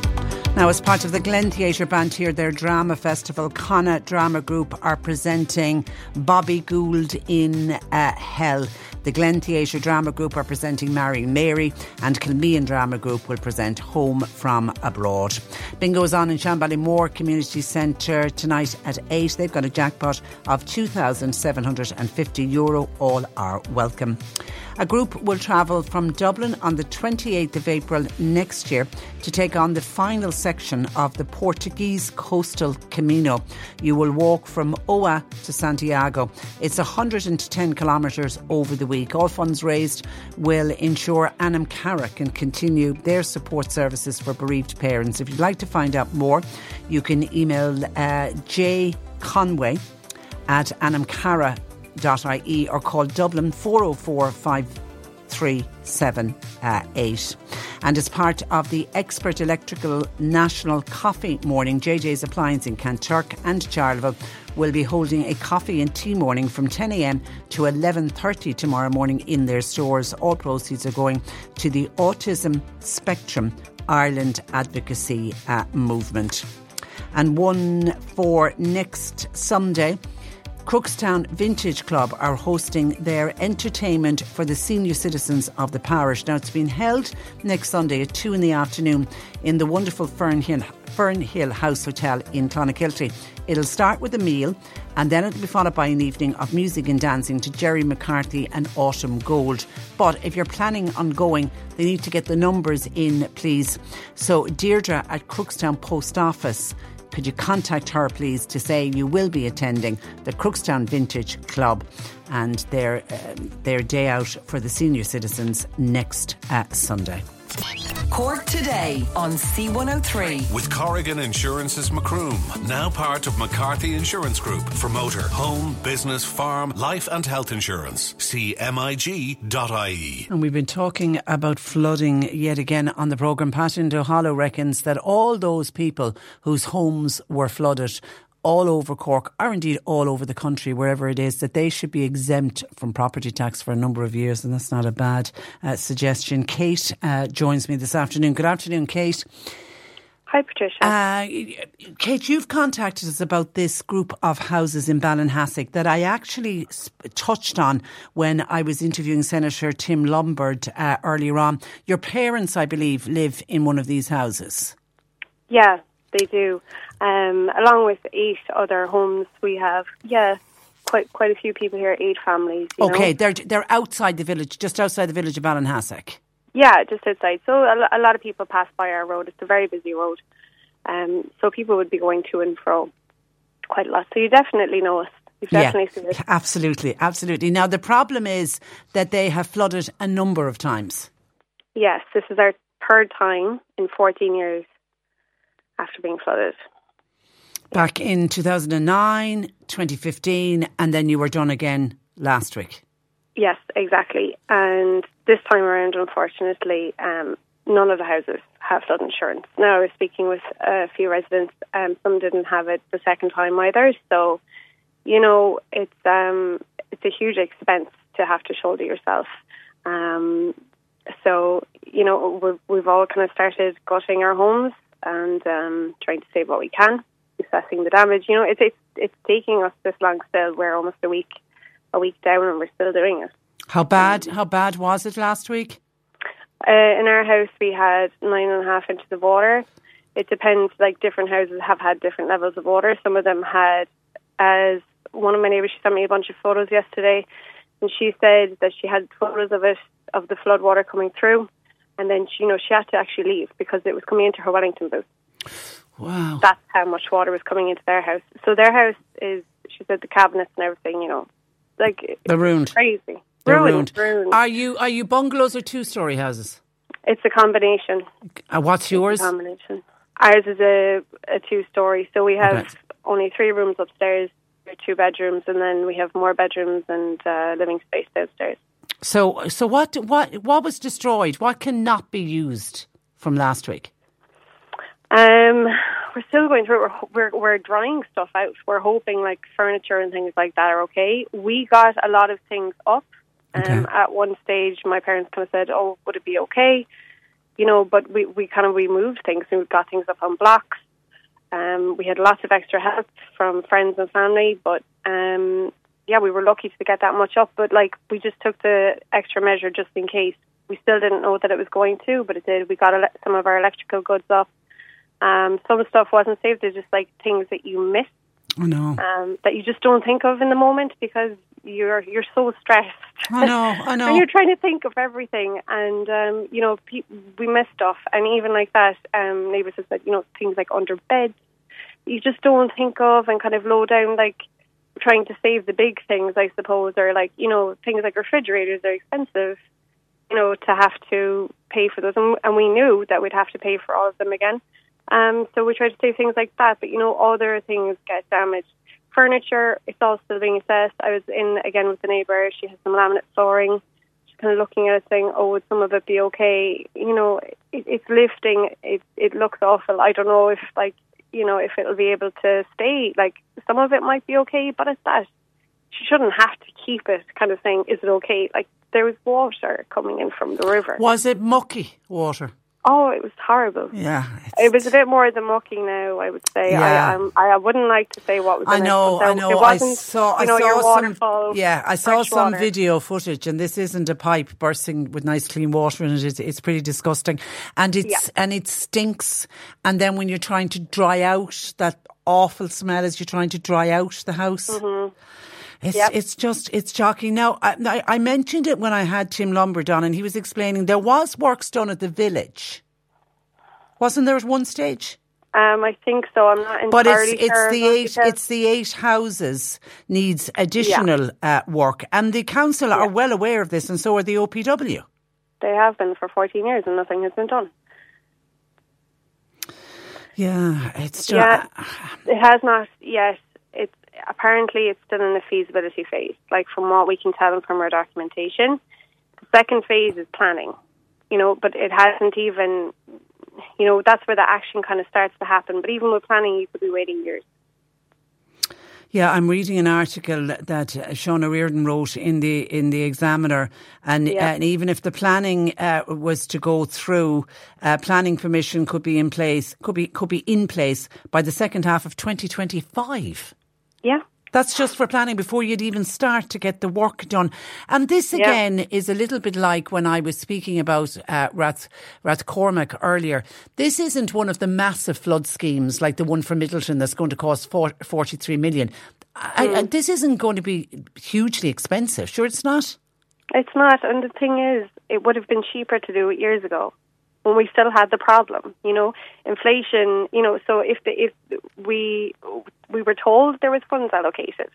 Now, as part of the Glen Theatre Banteer, their drama festival, Connacht Drama Group are presenting Bobby Gould in uh, Hell. The Glen Theatre Drama Group are presenting Marrying Mary, and Kilmeen Drama Group will present Home from Abroad. Bingo is on in Shanballymore Community Centre tonight at 8. They've got a jackpot of €2,750. Euro. All are welcome. A group will travel from Dublin on the 28th of April next year to take on the final section of the Portuguese Coastal Camino. You will walk from Oa to Santiago. It's 110 kilometres over the week. All funds raised will ensure Anam Cara can continue their support services for bereaved parents. If you'd like to find out more, you can email uh, J Conway at anamcara.com ie or call Dublin 404 5378. And as part of the Expert Electrical National Coffee Morning, JJ's Appliance in Kanturk and Charleville will be holding a coffee and tea morning from 10am to 11.30 tomorrow morning in their stores. All proceeds are going to the Autism Spectrum Ireland Advocacy uh, Movement. and one for next Sunday. Crookstown Vintage Club are hosting their entertainment for the senior citizens of the parish. Now, it's been held next Sunday at 2 in the afternoon in the wonderful Fernhill, Fernhill House Hotel in Clonakilty. It'll start with a meal and then it'll be followed by an evening of music and dancing to Jerry McCarthy and Autumn Gold. But if you're planning on going, they need to get the numbers in, please. So, Deirdre at Crookstown Post Office could you contact her, please, to say you will be attending the Crookstown Vintage Club and their, uh, their day out for the senior citizens next uh, Sunday. Cork today on C103. With Corrigan Insurance's Macroom, now part of McCarthy Insurance Group for motor, home, business, farm, life and health insurance. See MIG.ie. And we've been talking about flooding yet again on the programme. Pat Duhallow reckons that all those people whose homes were flooded all over Cork, or indeed all over the country, wherever it is, that they should be exempt from property tax for a number of years, and that's not a bad uh, suggestion. Kate uh, joins me this afternoon. Good afternoon, Kate. Hi, Patricia. Uh, Kate, you've contacted us about this group of houses in Ballinhassig that I actually touched on when I was interviewing Senator Tim Lombard uh, earlier on. Your parents, I believe, live in one of these houses. Yeah, they do. Um, along with eight other homes, we have yeah, quite quite a few people here. Eight families. okay, know? they're they're outside the village, just outside the village of Ballinhassig. Yeah, just outside. So a, a, lot of people pass by our road. It's a very busy road, um, so people would be going to and fro quite a lot. So you definitely know us. You've definitely yeah. Absolutely, absolutely. Now the problem is that they have flooded a number of times. Yes, this is our third time in 14 years after being flooded. Back in 2009, 2015, and then you were done again last week. Yes, exactly. And this time around, unfortunately, um, none of the houses have flood insurance. Now, I was speaking with a few residents, and um, some didn't have it the second time either. So, you know, it's um, it's a huge expense to have to shoulder yourself. Um, so, you know, we've, we've all kind of started gutting our homes and um, trying to save what we can, assessing the damage. You know, it's it's it's taking us this long still. We're almost a week a week down, and we're still doing it. How bad? How bad was it last week? Uh, in our house, we had nine and a half inches of water. It depends. Like different houses have had different levels of water. Some of them had, as one of my neighbours, she sent me a bunch of photos yesterday, and she said that she had photos of it of the flood water coming through and then she, you know she had to actually leave because it was coming into her Wellington booth. Wow, that's how much water was coming into their house. So their house is, she said, the cabinets and everything, you know, like they're ruined, crazy, they're ruined, ruined. ruined. Are you are you bungalows or two story houses? It's a combination. Uh, what's yours? combination. Ours is a a two story, so we have Okay. only three rooms upstairs, two bedrooms, and then we have more bedrooms and uh, living space downstairs. So so what what what was destroyed? What cannot be used from last week? Um, we're still going through. We're, we're we're drying stuff out. We're hoping like furniture and things like that are okay. We got a lot of things up. Um, Okay. At one stage, my parents kind of said, "Oh, would it be okay?" You know, but we we kind of we moved things. We got things up on blocks. Um, we had lots of extra help from friends and family, but um, yeah, we were lucky to get that much up. But like, we just took the extra measure just in case. We still didn't know that it was going to, but it did. We got ele- some of our electrical goods up. Um, some stuff wasn't saved. They're just like things that you miss, I know. um, that you just don't think of in the moment because you're you're so stressed. I know. I know. and you're trying to think of everything, and um, you know, pe- we miss stuff, and even like that, um, neighbours have said, you know, things like under beds, you just don't think of, and kind of low down, like trying to save the big things, I suppose, or like you know, things like refrigerators are expensive, you know, to have to pay for those, and, and we knew that we'd have to pay for all of them again. Um, so we try to save things like that, but you know, other things get damaged. Furniture, it's all still being assessed. I was in again with the neighbour. She has some laminate flooring. She's kind of looking at it, saying, "Oh, would some of it be okay?" You know, it, it's lifting. It it looks awful. I don't know if like you know if it'll be able to stay. Like some of it might be okay, but it's that she shouldn't have to keep it. Kind of saying, "Is it okay?" Like there was water coming in from the river. Was it mucky water? Oh, it was horrible. Yeah, It was a bit more than mucking now, I would say. Yeah. I, um, I, I wouldn't like to say what was I know, it. but I know. It wasn't, saw, I you know, saw some. Yeah, I saw some water. video footage, and this isn't a pipe bursting with nice clean water in it. It's, it's pretty disgusting, and it's Yeah. and it stinks. And then when you're trying to dry out, that awful smell as you're trying to dry out the house. It's Yep. it's just it's shocking. Now I, I mentioned it when I had Tim Lombard on, and he was explaining there was works done at the village. Wasn't there at one stage? Um, I think so. I'm not entirely But it's it's sure the eight it's the eight houses needs additional uh, work, and the council are well aware of this, and so are the OPW. They have been for 14 years and nothing has been done. Yeah, it's just, Yeah, it has not yet. It's apparently it's still in the feasibility phase. Like from what we can tell from our documentation, the second phase is planning. You know, but it hasn't even. You know, that's where the action kind of starts to happen. But even with planning, you could be waiting years. Yeah, I'm reading an article that uh, Shauna Reardon wrote in the in the Examiner, and, Yeah. and even if the planning uh, was to go through, uh, planning permission could be in place, could be could be in place by the second half of 2025. Yeah. That's just for planning before you'd even start to get the work done. And this Yeah. again is a little bit like when I was speaking about uh, Rath, Rathcormac earlier. This isn't one of the massive flood schemes like the one for Midleton that's going to cost four, 43 million. I, I, this isn't going to be hugely expensive. Sure, it's not. It's not, and the thing is, it would have been cheaper to do it years ago when we still had the problem. You know, inflation. You know, so if the, if we we were told there was funds allocated,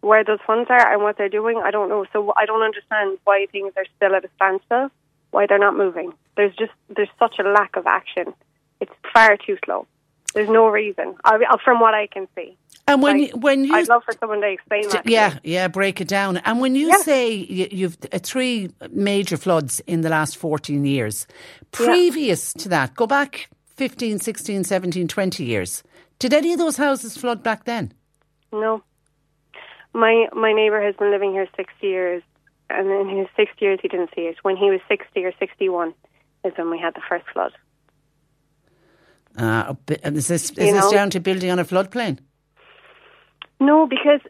where those funds are and what they're doing, I don't know. So I don't understand why things are still at a standstill, why they're not moving. There's just there's such a lack of action. It's far too slow. There's no reason, I, from what I can see. And when Like, you, when you I'd love for someone to explain that. Yeah, yeah, break it down. And when you Yeah. say you, you've uh, three major floods in the last 14 years, previous to that, go back 15, 16, 17, 20 years, did any of those houses flood back then? No. My my neighbour has been living here six years, and in his six years he didn't see it. When he was sixty or sixty one, is when we had the first flood. Uh, and is this, is You this know? down to building on a floodplain? No, because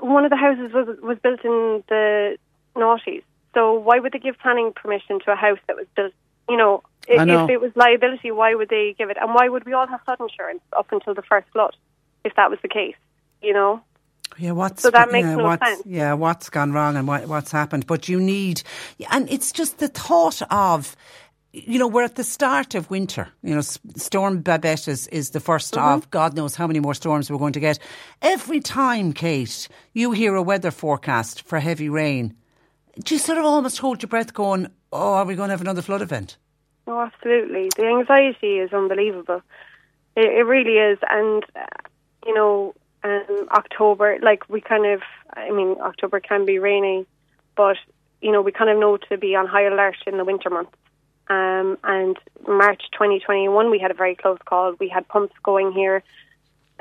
one of the houses was was built in the noughties. So why would they give planning permission to a house that was built? You know, if, know. if it was liability, why would they give it? And why would we all have flood insurance up until the first flood, if that was the case? You know. Yeah, what's So that makes yeah, no what's, sense. Yeah, what's gone wrong and what, what's happened? But you need, and it's just the thought of, you know, we're at the start of winter. You know, Storm Babet is, is the 1st Mm-hmm. of God knows how many more storms we're going to get. Every time, Kate, you hear a weather forecast for heavy rain, do you sort of almost hold your breath, going, "Oh, are we going to have another flood event?" Oh, absolutely. The anxiety is unbelievable. It, it really is. And, uh, you know, um, October, like we kind of, I mean, October can be rainy, but, you know, we kind of know to be on high alert in the winter months. Um, and March 2021, we had a very close call. We had pumps going here,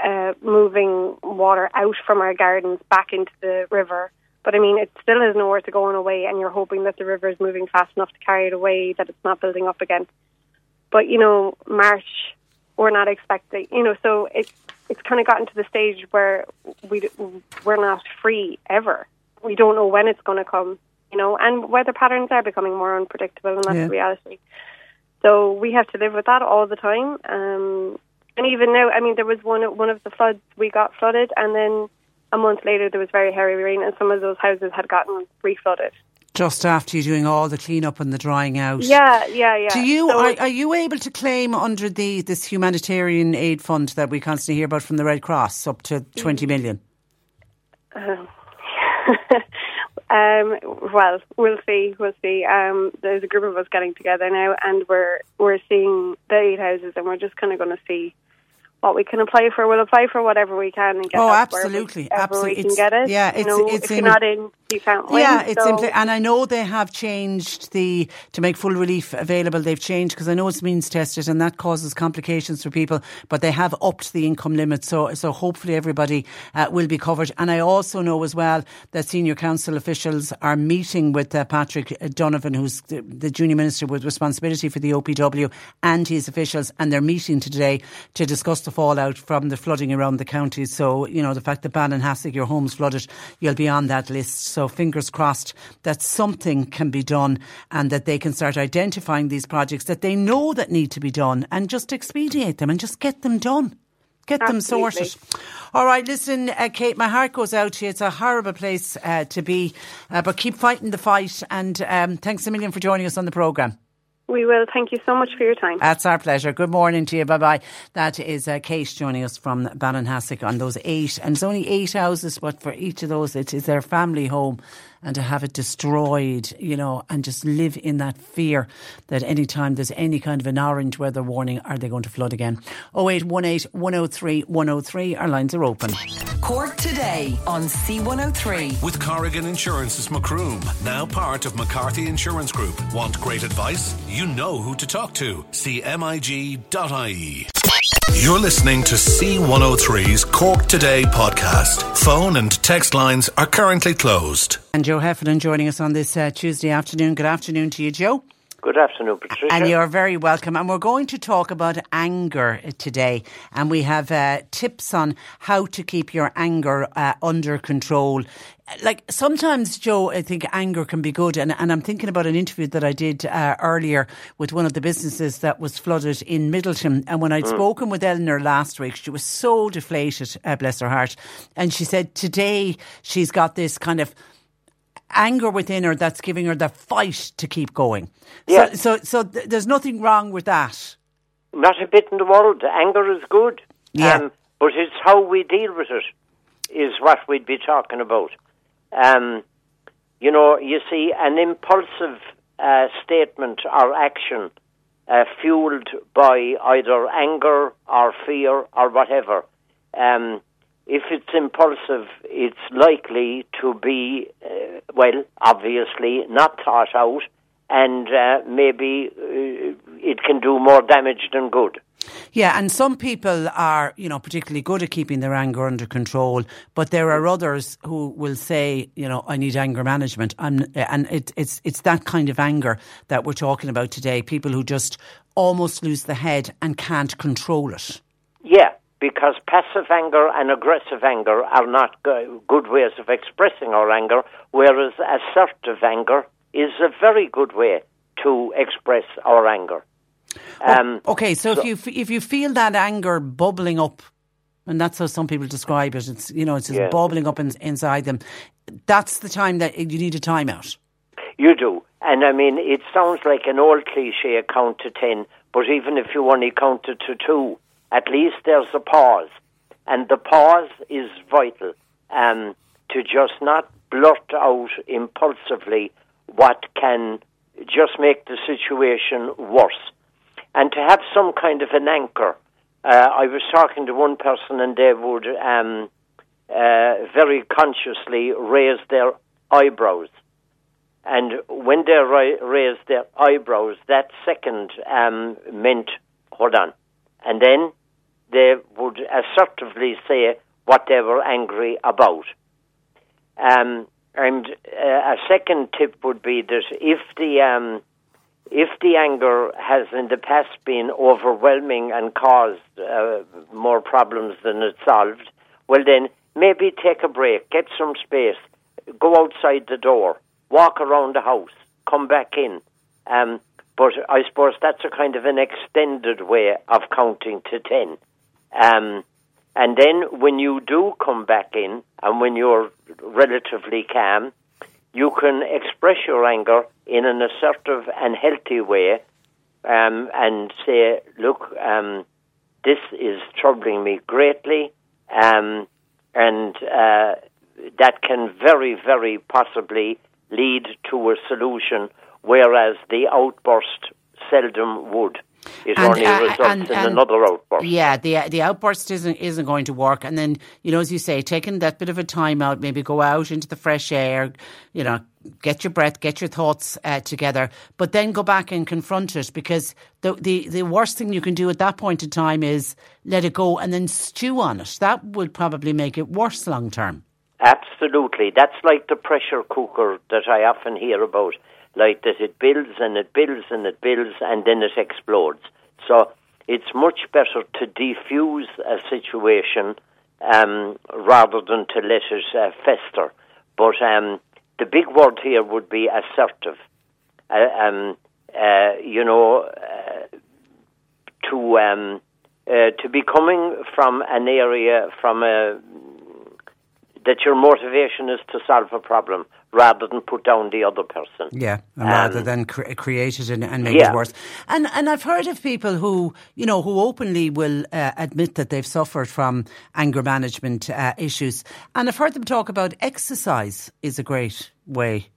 uh, moving water out from our gardens back into the river. But I mean, it still has nowhere to go on away, and you're hoping that the river is moving fast enough to carry it away, that it's not building up again. But you know, March, we're not expecting. You know, so it's it's kind of gotten to the stage where we we're not free ever. We don't know when it's going to come. You know, and weather patterns are becoming more unpredictable, and that's Yeah. the reality. So we have to live with that all the time. Um, and even now, I mean, there was one one of the floods we got flooded, and then a month later there was very heavy rain, and some of those houses had gotten re-flooded. Just after you're doing all the cleanup and the drying out. Yeah, yeah, yeah. Do you So- are, are you able to claim under the this humanitarian aid fund that we constantly hear about from the Red Cross up to twenty million? um, well, we'll see. We'll see. Um, there's a group of us getting together now, and we're we're seeing the eight houses, and we're just kind of going to see what we can apply for. We'll apply for whatever we can and get. Oh, absolutely, absolutely. We can It's- get it. yeah, you it's- know, it's if in- you're not in you can't win. Yeah, it's so. simply, and I know they have changed the to make full relief available. They've changed because I know it's means tested, and that causes complications for people. But they have upped the income limit, so so hopefully everybody uh, will be covered. And I also know as well that senior council officials are meeting with uh, Patrick O'Donovan, who's the, the junior minister with responsibility for the OPW, and his officials, and they're meeting today to discuss the fallout from the flooding around the county. So you know the fact that Ballinhassig, your home's flooded, you'll be on that list. So fingers crossed that something can be done and that they can start identifying these projects that they know that need to be done and just expedite them and just get them done. Get them Absolutely. sorted. All right, listen, uh, Kate, my heart goes out to you. It's a horrible place uh, to be, uh, but keep fighting the fight. And um, thanks a million for joining us on the programme. We will. Thank you so much for your time. That's our pleasure. Good morning to you. Bye bye. That is uh, Kate joining us from Ballinhassig on those eight. And it's only eight houses, but for each of those, it is their family home. And to have it destroyed, you know, and just live in that fear that any time there's any kind of an orange weather warning, are they going to flood again? 0818 103 103. Our lines are open. Cork today on C103. With Corrigan Insurance's Macroom, now part of McCarthy Insurance Group. Want great advice? You know who to talk to. CMIG.ie. You're listening to C103's Cork Today podcast. Phone and text lines are currently closed. And Joe Heffernan joining us on this uh, Tuesday afternoon. Good afternoon to you, Joe. Good afternoon, Patricia. And you're very welcome. And we're going to talk about anger today. And we have uh, tips on how to keep your anger uh, under control. Like sometimes, Joe, I think anger can be good. And, and I'm thinking about an interview that I did uh, earlier with one of the businesses that was flooded in Midleton. And when I'd Mm. spoken with Eleanor last week, she was so deflated, uh, bless her heart. And she said today she's got this kind of anger within her that's giving her the fight to keep going. Yeah. So, so, so th- there's nothing wrong with that. Not a bit in the world. Anger is good. Yeah. Um, but it's how we deal with it is what we'd be talking about. Um, you know, you see, an impulsive uh, statement or action uh, fueled by either anger or fear or whatever, um, if it's impulsive, it's likely to be, uh, well, obviously not thought out, and uh, maybe uh, it can do more damage than good. Yeah, and some people are, you know, particularly good at keeping their anger under control, but there are others who will say, you know, I need anger management. I'm, and it, it's it's that kind of anger that we're talking about today. People who just almost lose the head and can't control it. Yeah, because passive anger and aggressive anger are not good ways of expressing our anger, whereas assertive anger is a very good way to express our anger. Um, Okay, so, if you f- if you feel that anger bubbling up, and that's how some people describe it, it's you know it's just Yeah. bubbling up in, inside them. That's the time that you need a timeout. You do. And I mean, it sounds like an old cliche, count to ten, but even if you only counted to two, at least there's a pause. And the pause is vital um, to just not blurt out impulsively what can just make the situation worse. And to have some kind of an anchor. Uh, I was talking to one person and they would um, uh, very consciously raise their eyebrows. And when they ra- raised their eyebrows, that second um, meant, hold on. And then they would assertively say what they were angry about. Um, and uh, a second tip would be that if the um, if the anger has in the past been overwhelming and caused uh, more problems than it solved, well then maybe take a break, get some space, go outside the door, walk around the house, come back in. Um, but I suppose that's a kind of an extended way of counting to ten. Um, and then when you do come back in, and when you're relatively calm, you can express your anger in an assertive and healthy way um, and say, look, um, this is troubling me greatly, um, and uh, that can very, very possibly lead to a solution, whereas the outburst seldom would. It and, only uh, results and, in and, another outburst. Yeah, the the outburst isn't isn't going to work. And then you know, as you say, taking that bit of a time out, maybe go out into the fresh air, you know, get your breath, get your thoughts uh, together, but then go back and confront it because the, the the worst thing you can do at that point in time is let it go and then stew on it. That would probably make it worse long term. Absolutely, that's like the pressure cooker that I often hear about like that it builds and it builds and it builds and then it explodes. So it's much better to defuse a situation um, rather than to let it uh, fester. But um, the big word here would be assertive. Uh, um, uh, you know, uh, to um, uh, to be coming from an area from a that your motivation is to solve a problem rather than put down the other person. Yeah, um, rather than cre- create it and, and make yeah. it worse. And and I've heard of people who you know who openly will uh, admit that they've suffered from anger management uh, issues, and I've heard them talk about exercise is a great way.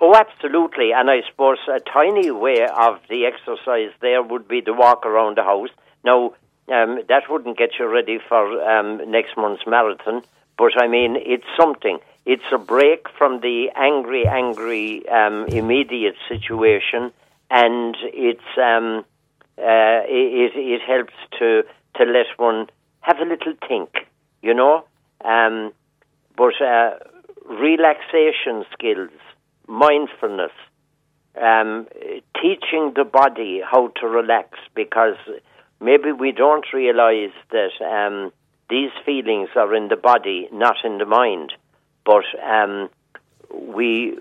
Oh, absolutely. And I suppose a tiny way of the exercise there would be to walk around the house. Now, um, that wouldn't get you ready for um, next month's marathon, but I mean, it's something. It's a break from the angry, angry, um, immediate situation, and it's um, uh, it, it helps to to let one have a little think, you know. Um, but uh, relaxation skills, mindfulness, um, teaching the body how to relax, because maybe we don't realize that um, these feelings are in the body, not in the mind. But um, we,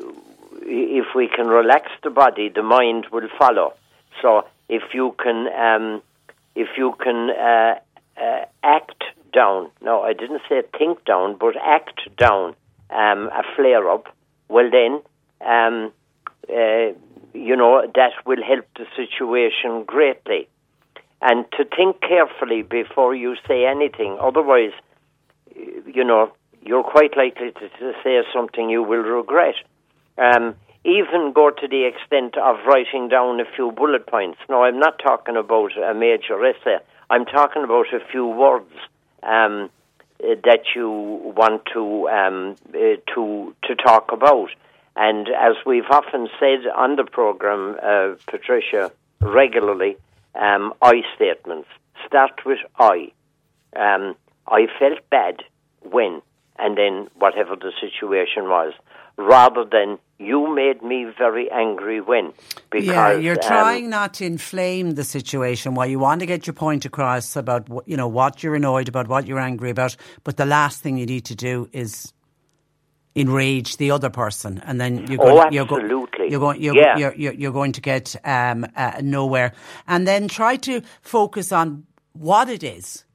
if we can relax the body, the mind will follow. So if you can, um, if you can uh, uh, act down. No, I didn't say think down, but act down um, a flare up. Well, then, um, uh, you know that will help the situation greatly. And to think carefully before you say anything. Otherwise, you know, you're quite likely to, to say something you will regret. Um, even go to the extent of writing down a few bullet points. Now, I'm not talking about a major essay. I'm talking about a few words um, that you want to um, uh, to to talk about. And as we've often said on the program, uh, Patricia, regularly, um, I statements start with I. Um, I felt bad when and then whatever the situation was, rather than you made me very angry when. Because, yeah, you're um, trying not to inflame the situation while you want to get your point across about you know what you're annoyed about, what you're angry about. But the last thing you need to do is enrage the other person, and then you're going, oh, you're, go, you're going, you're, yeah. you're, you're, you're, going to get um, uh, nowhere. And then try to focus on what it is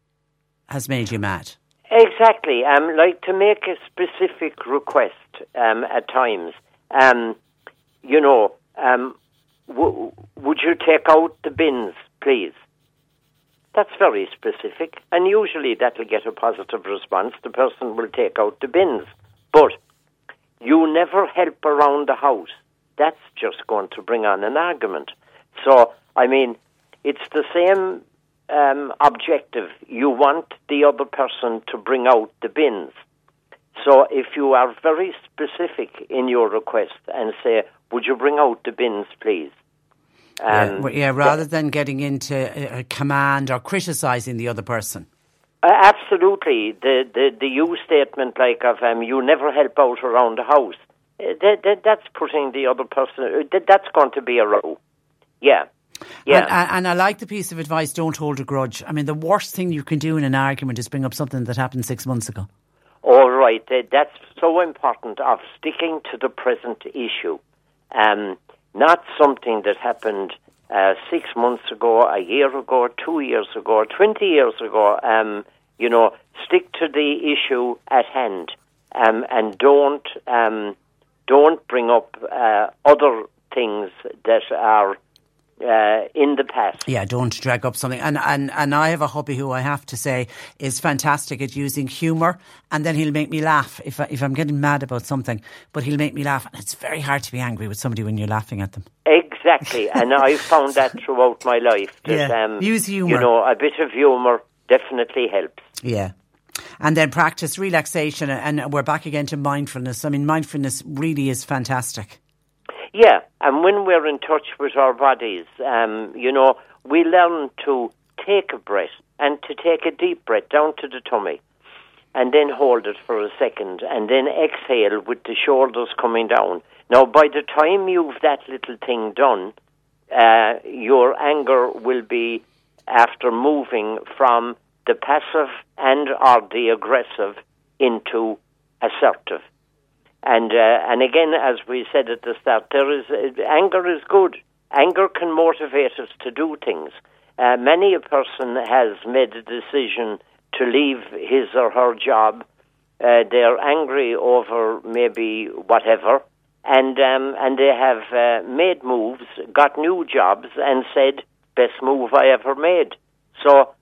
has made you mad. Exactly. Um, like to make a specific request um, at times. Um, you know, um, w- would you take out the bins, please? That's very specific, and usually that'll get a positive response. The person will take out the bins. But you never help around the house. That's just going to bring on an argument. So, I mean, it's the same um, objective. You want the other person to bring out the bins. So if you are very specific in your request and say, "Would you bring out the bins, please?" Um, yeah, yeah, rather than getting into a command or criticising the other person. Uh, absolutely, the, the the you statement like of um, you never help out around the house. Uh, that, that, that's putting the other person. Uh, that, that's going to be a row. Yeah. Yeah. And, and, I like the piece of advice don't hold a grudge. I mean, the worst thing you can do in an argument is bring up something that happened six months ago. All right. That's so important of sticking to the present issue. Um, not something that happened uh, six months ago, a year ago, two years ago, 20 years ago. Um, you know, stick to the issue at hand um, and don't, um, don't bring up uh, other things that are uh, in the past. Yeah, don't drag up something. And, and and I have a hubby who I have to say is fantastic at using humour, and then he'll make me laugh if I, if I'm getting mad about something. But he'll make me laugh, and it's very hard to be angry with somebody when you're laughing at them. Exactly and I've found that throughout my life. That, Yeah. um, Use humour. You know, a bit of humour definitely helps. Yeah. And then practice relaxation, and we're back again to mindfulness. I mean, mindfulness really is fantastic. Yeah, and when we're in touch with our bodies, um, you know, we learn to take a breath and to take a deep breath down to the tummy and then hold it for a second and then exhale with the shoulders coming down. Now, by the time you've that little thing done, uh, your anger will be after moving from the passive and or the aggressive into assertive. And uh, and again, as we said at the start, there is uh, anger is good. Anger can motivate us to do things. Uh, many a person has made a decision to leave his or her job. Uh, they're angry over maybe whatever, and um, and they have uh, made moves, got new jobs, and said, "Best move I ever made." So,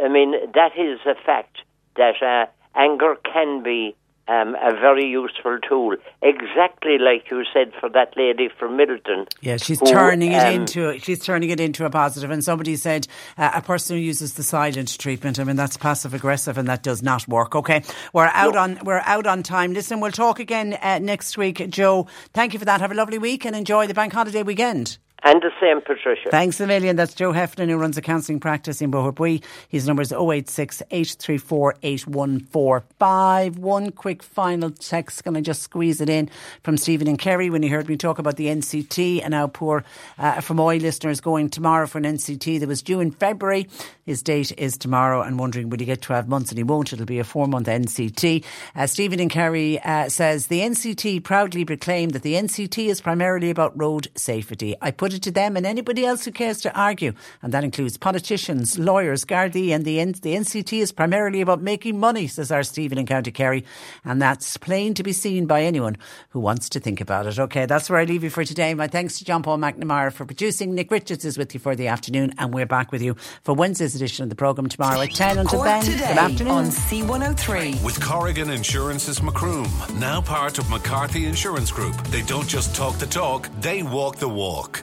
I mean, that is a fact that uh, anger can be um, a very useful tool. Exactly like you said for that lady from Midleton. Yeah, she's who, turning it um, into she's turning it into a positive. And somebody said uh, a person who uses the silent treatment. I mean, that's passive aggressive, and that does not work. Okay, we're out on we're out on time. Listen, we'll talk again uh, next week, Joe. Thank you for that. Have a lovely week and enjoy the bank holiday weekend. And the same, Patricia. Thanks a million. That's Joe Heffernan, who runs a counselling practice in Boherbue. His number is 086 834 8145. One quick final text. Can I just squeeze it in from Stephen and Kerry when he heard me talk about the NCT and how poor uh, from oil listeners going tomorrow for an NCT that was due in February. His date is tomorrow and wondering will he get 12 months and he won't. It'll be a four month NCT. Uh, Stephen and Kerry uh, says the NCT proudly proclaim that the NCT is primarily about road safety. I put it to them and anybody else who cares to argue, and that includes politicians, lawyers, Gardaí, and the, N- the NCT is primarily about making money, says our Stephen in County Kerry, and that's plain to be seen by anyone who wants to think about it. Okay, that's where I leave you for today. My thanks to John Paul McNamara for producing. Nick Richards is with you for the afternoon, and we're back with you for Wednesday's edition of the programme tomorrow at 10 until Cork then. today Good afternoon. on C103. With Corrigan Insurance's Macroom, now part of McCarthy Insurance Group. They don't just talk the talk, they walk the walk.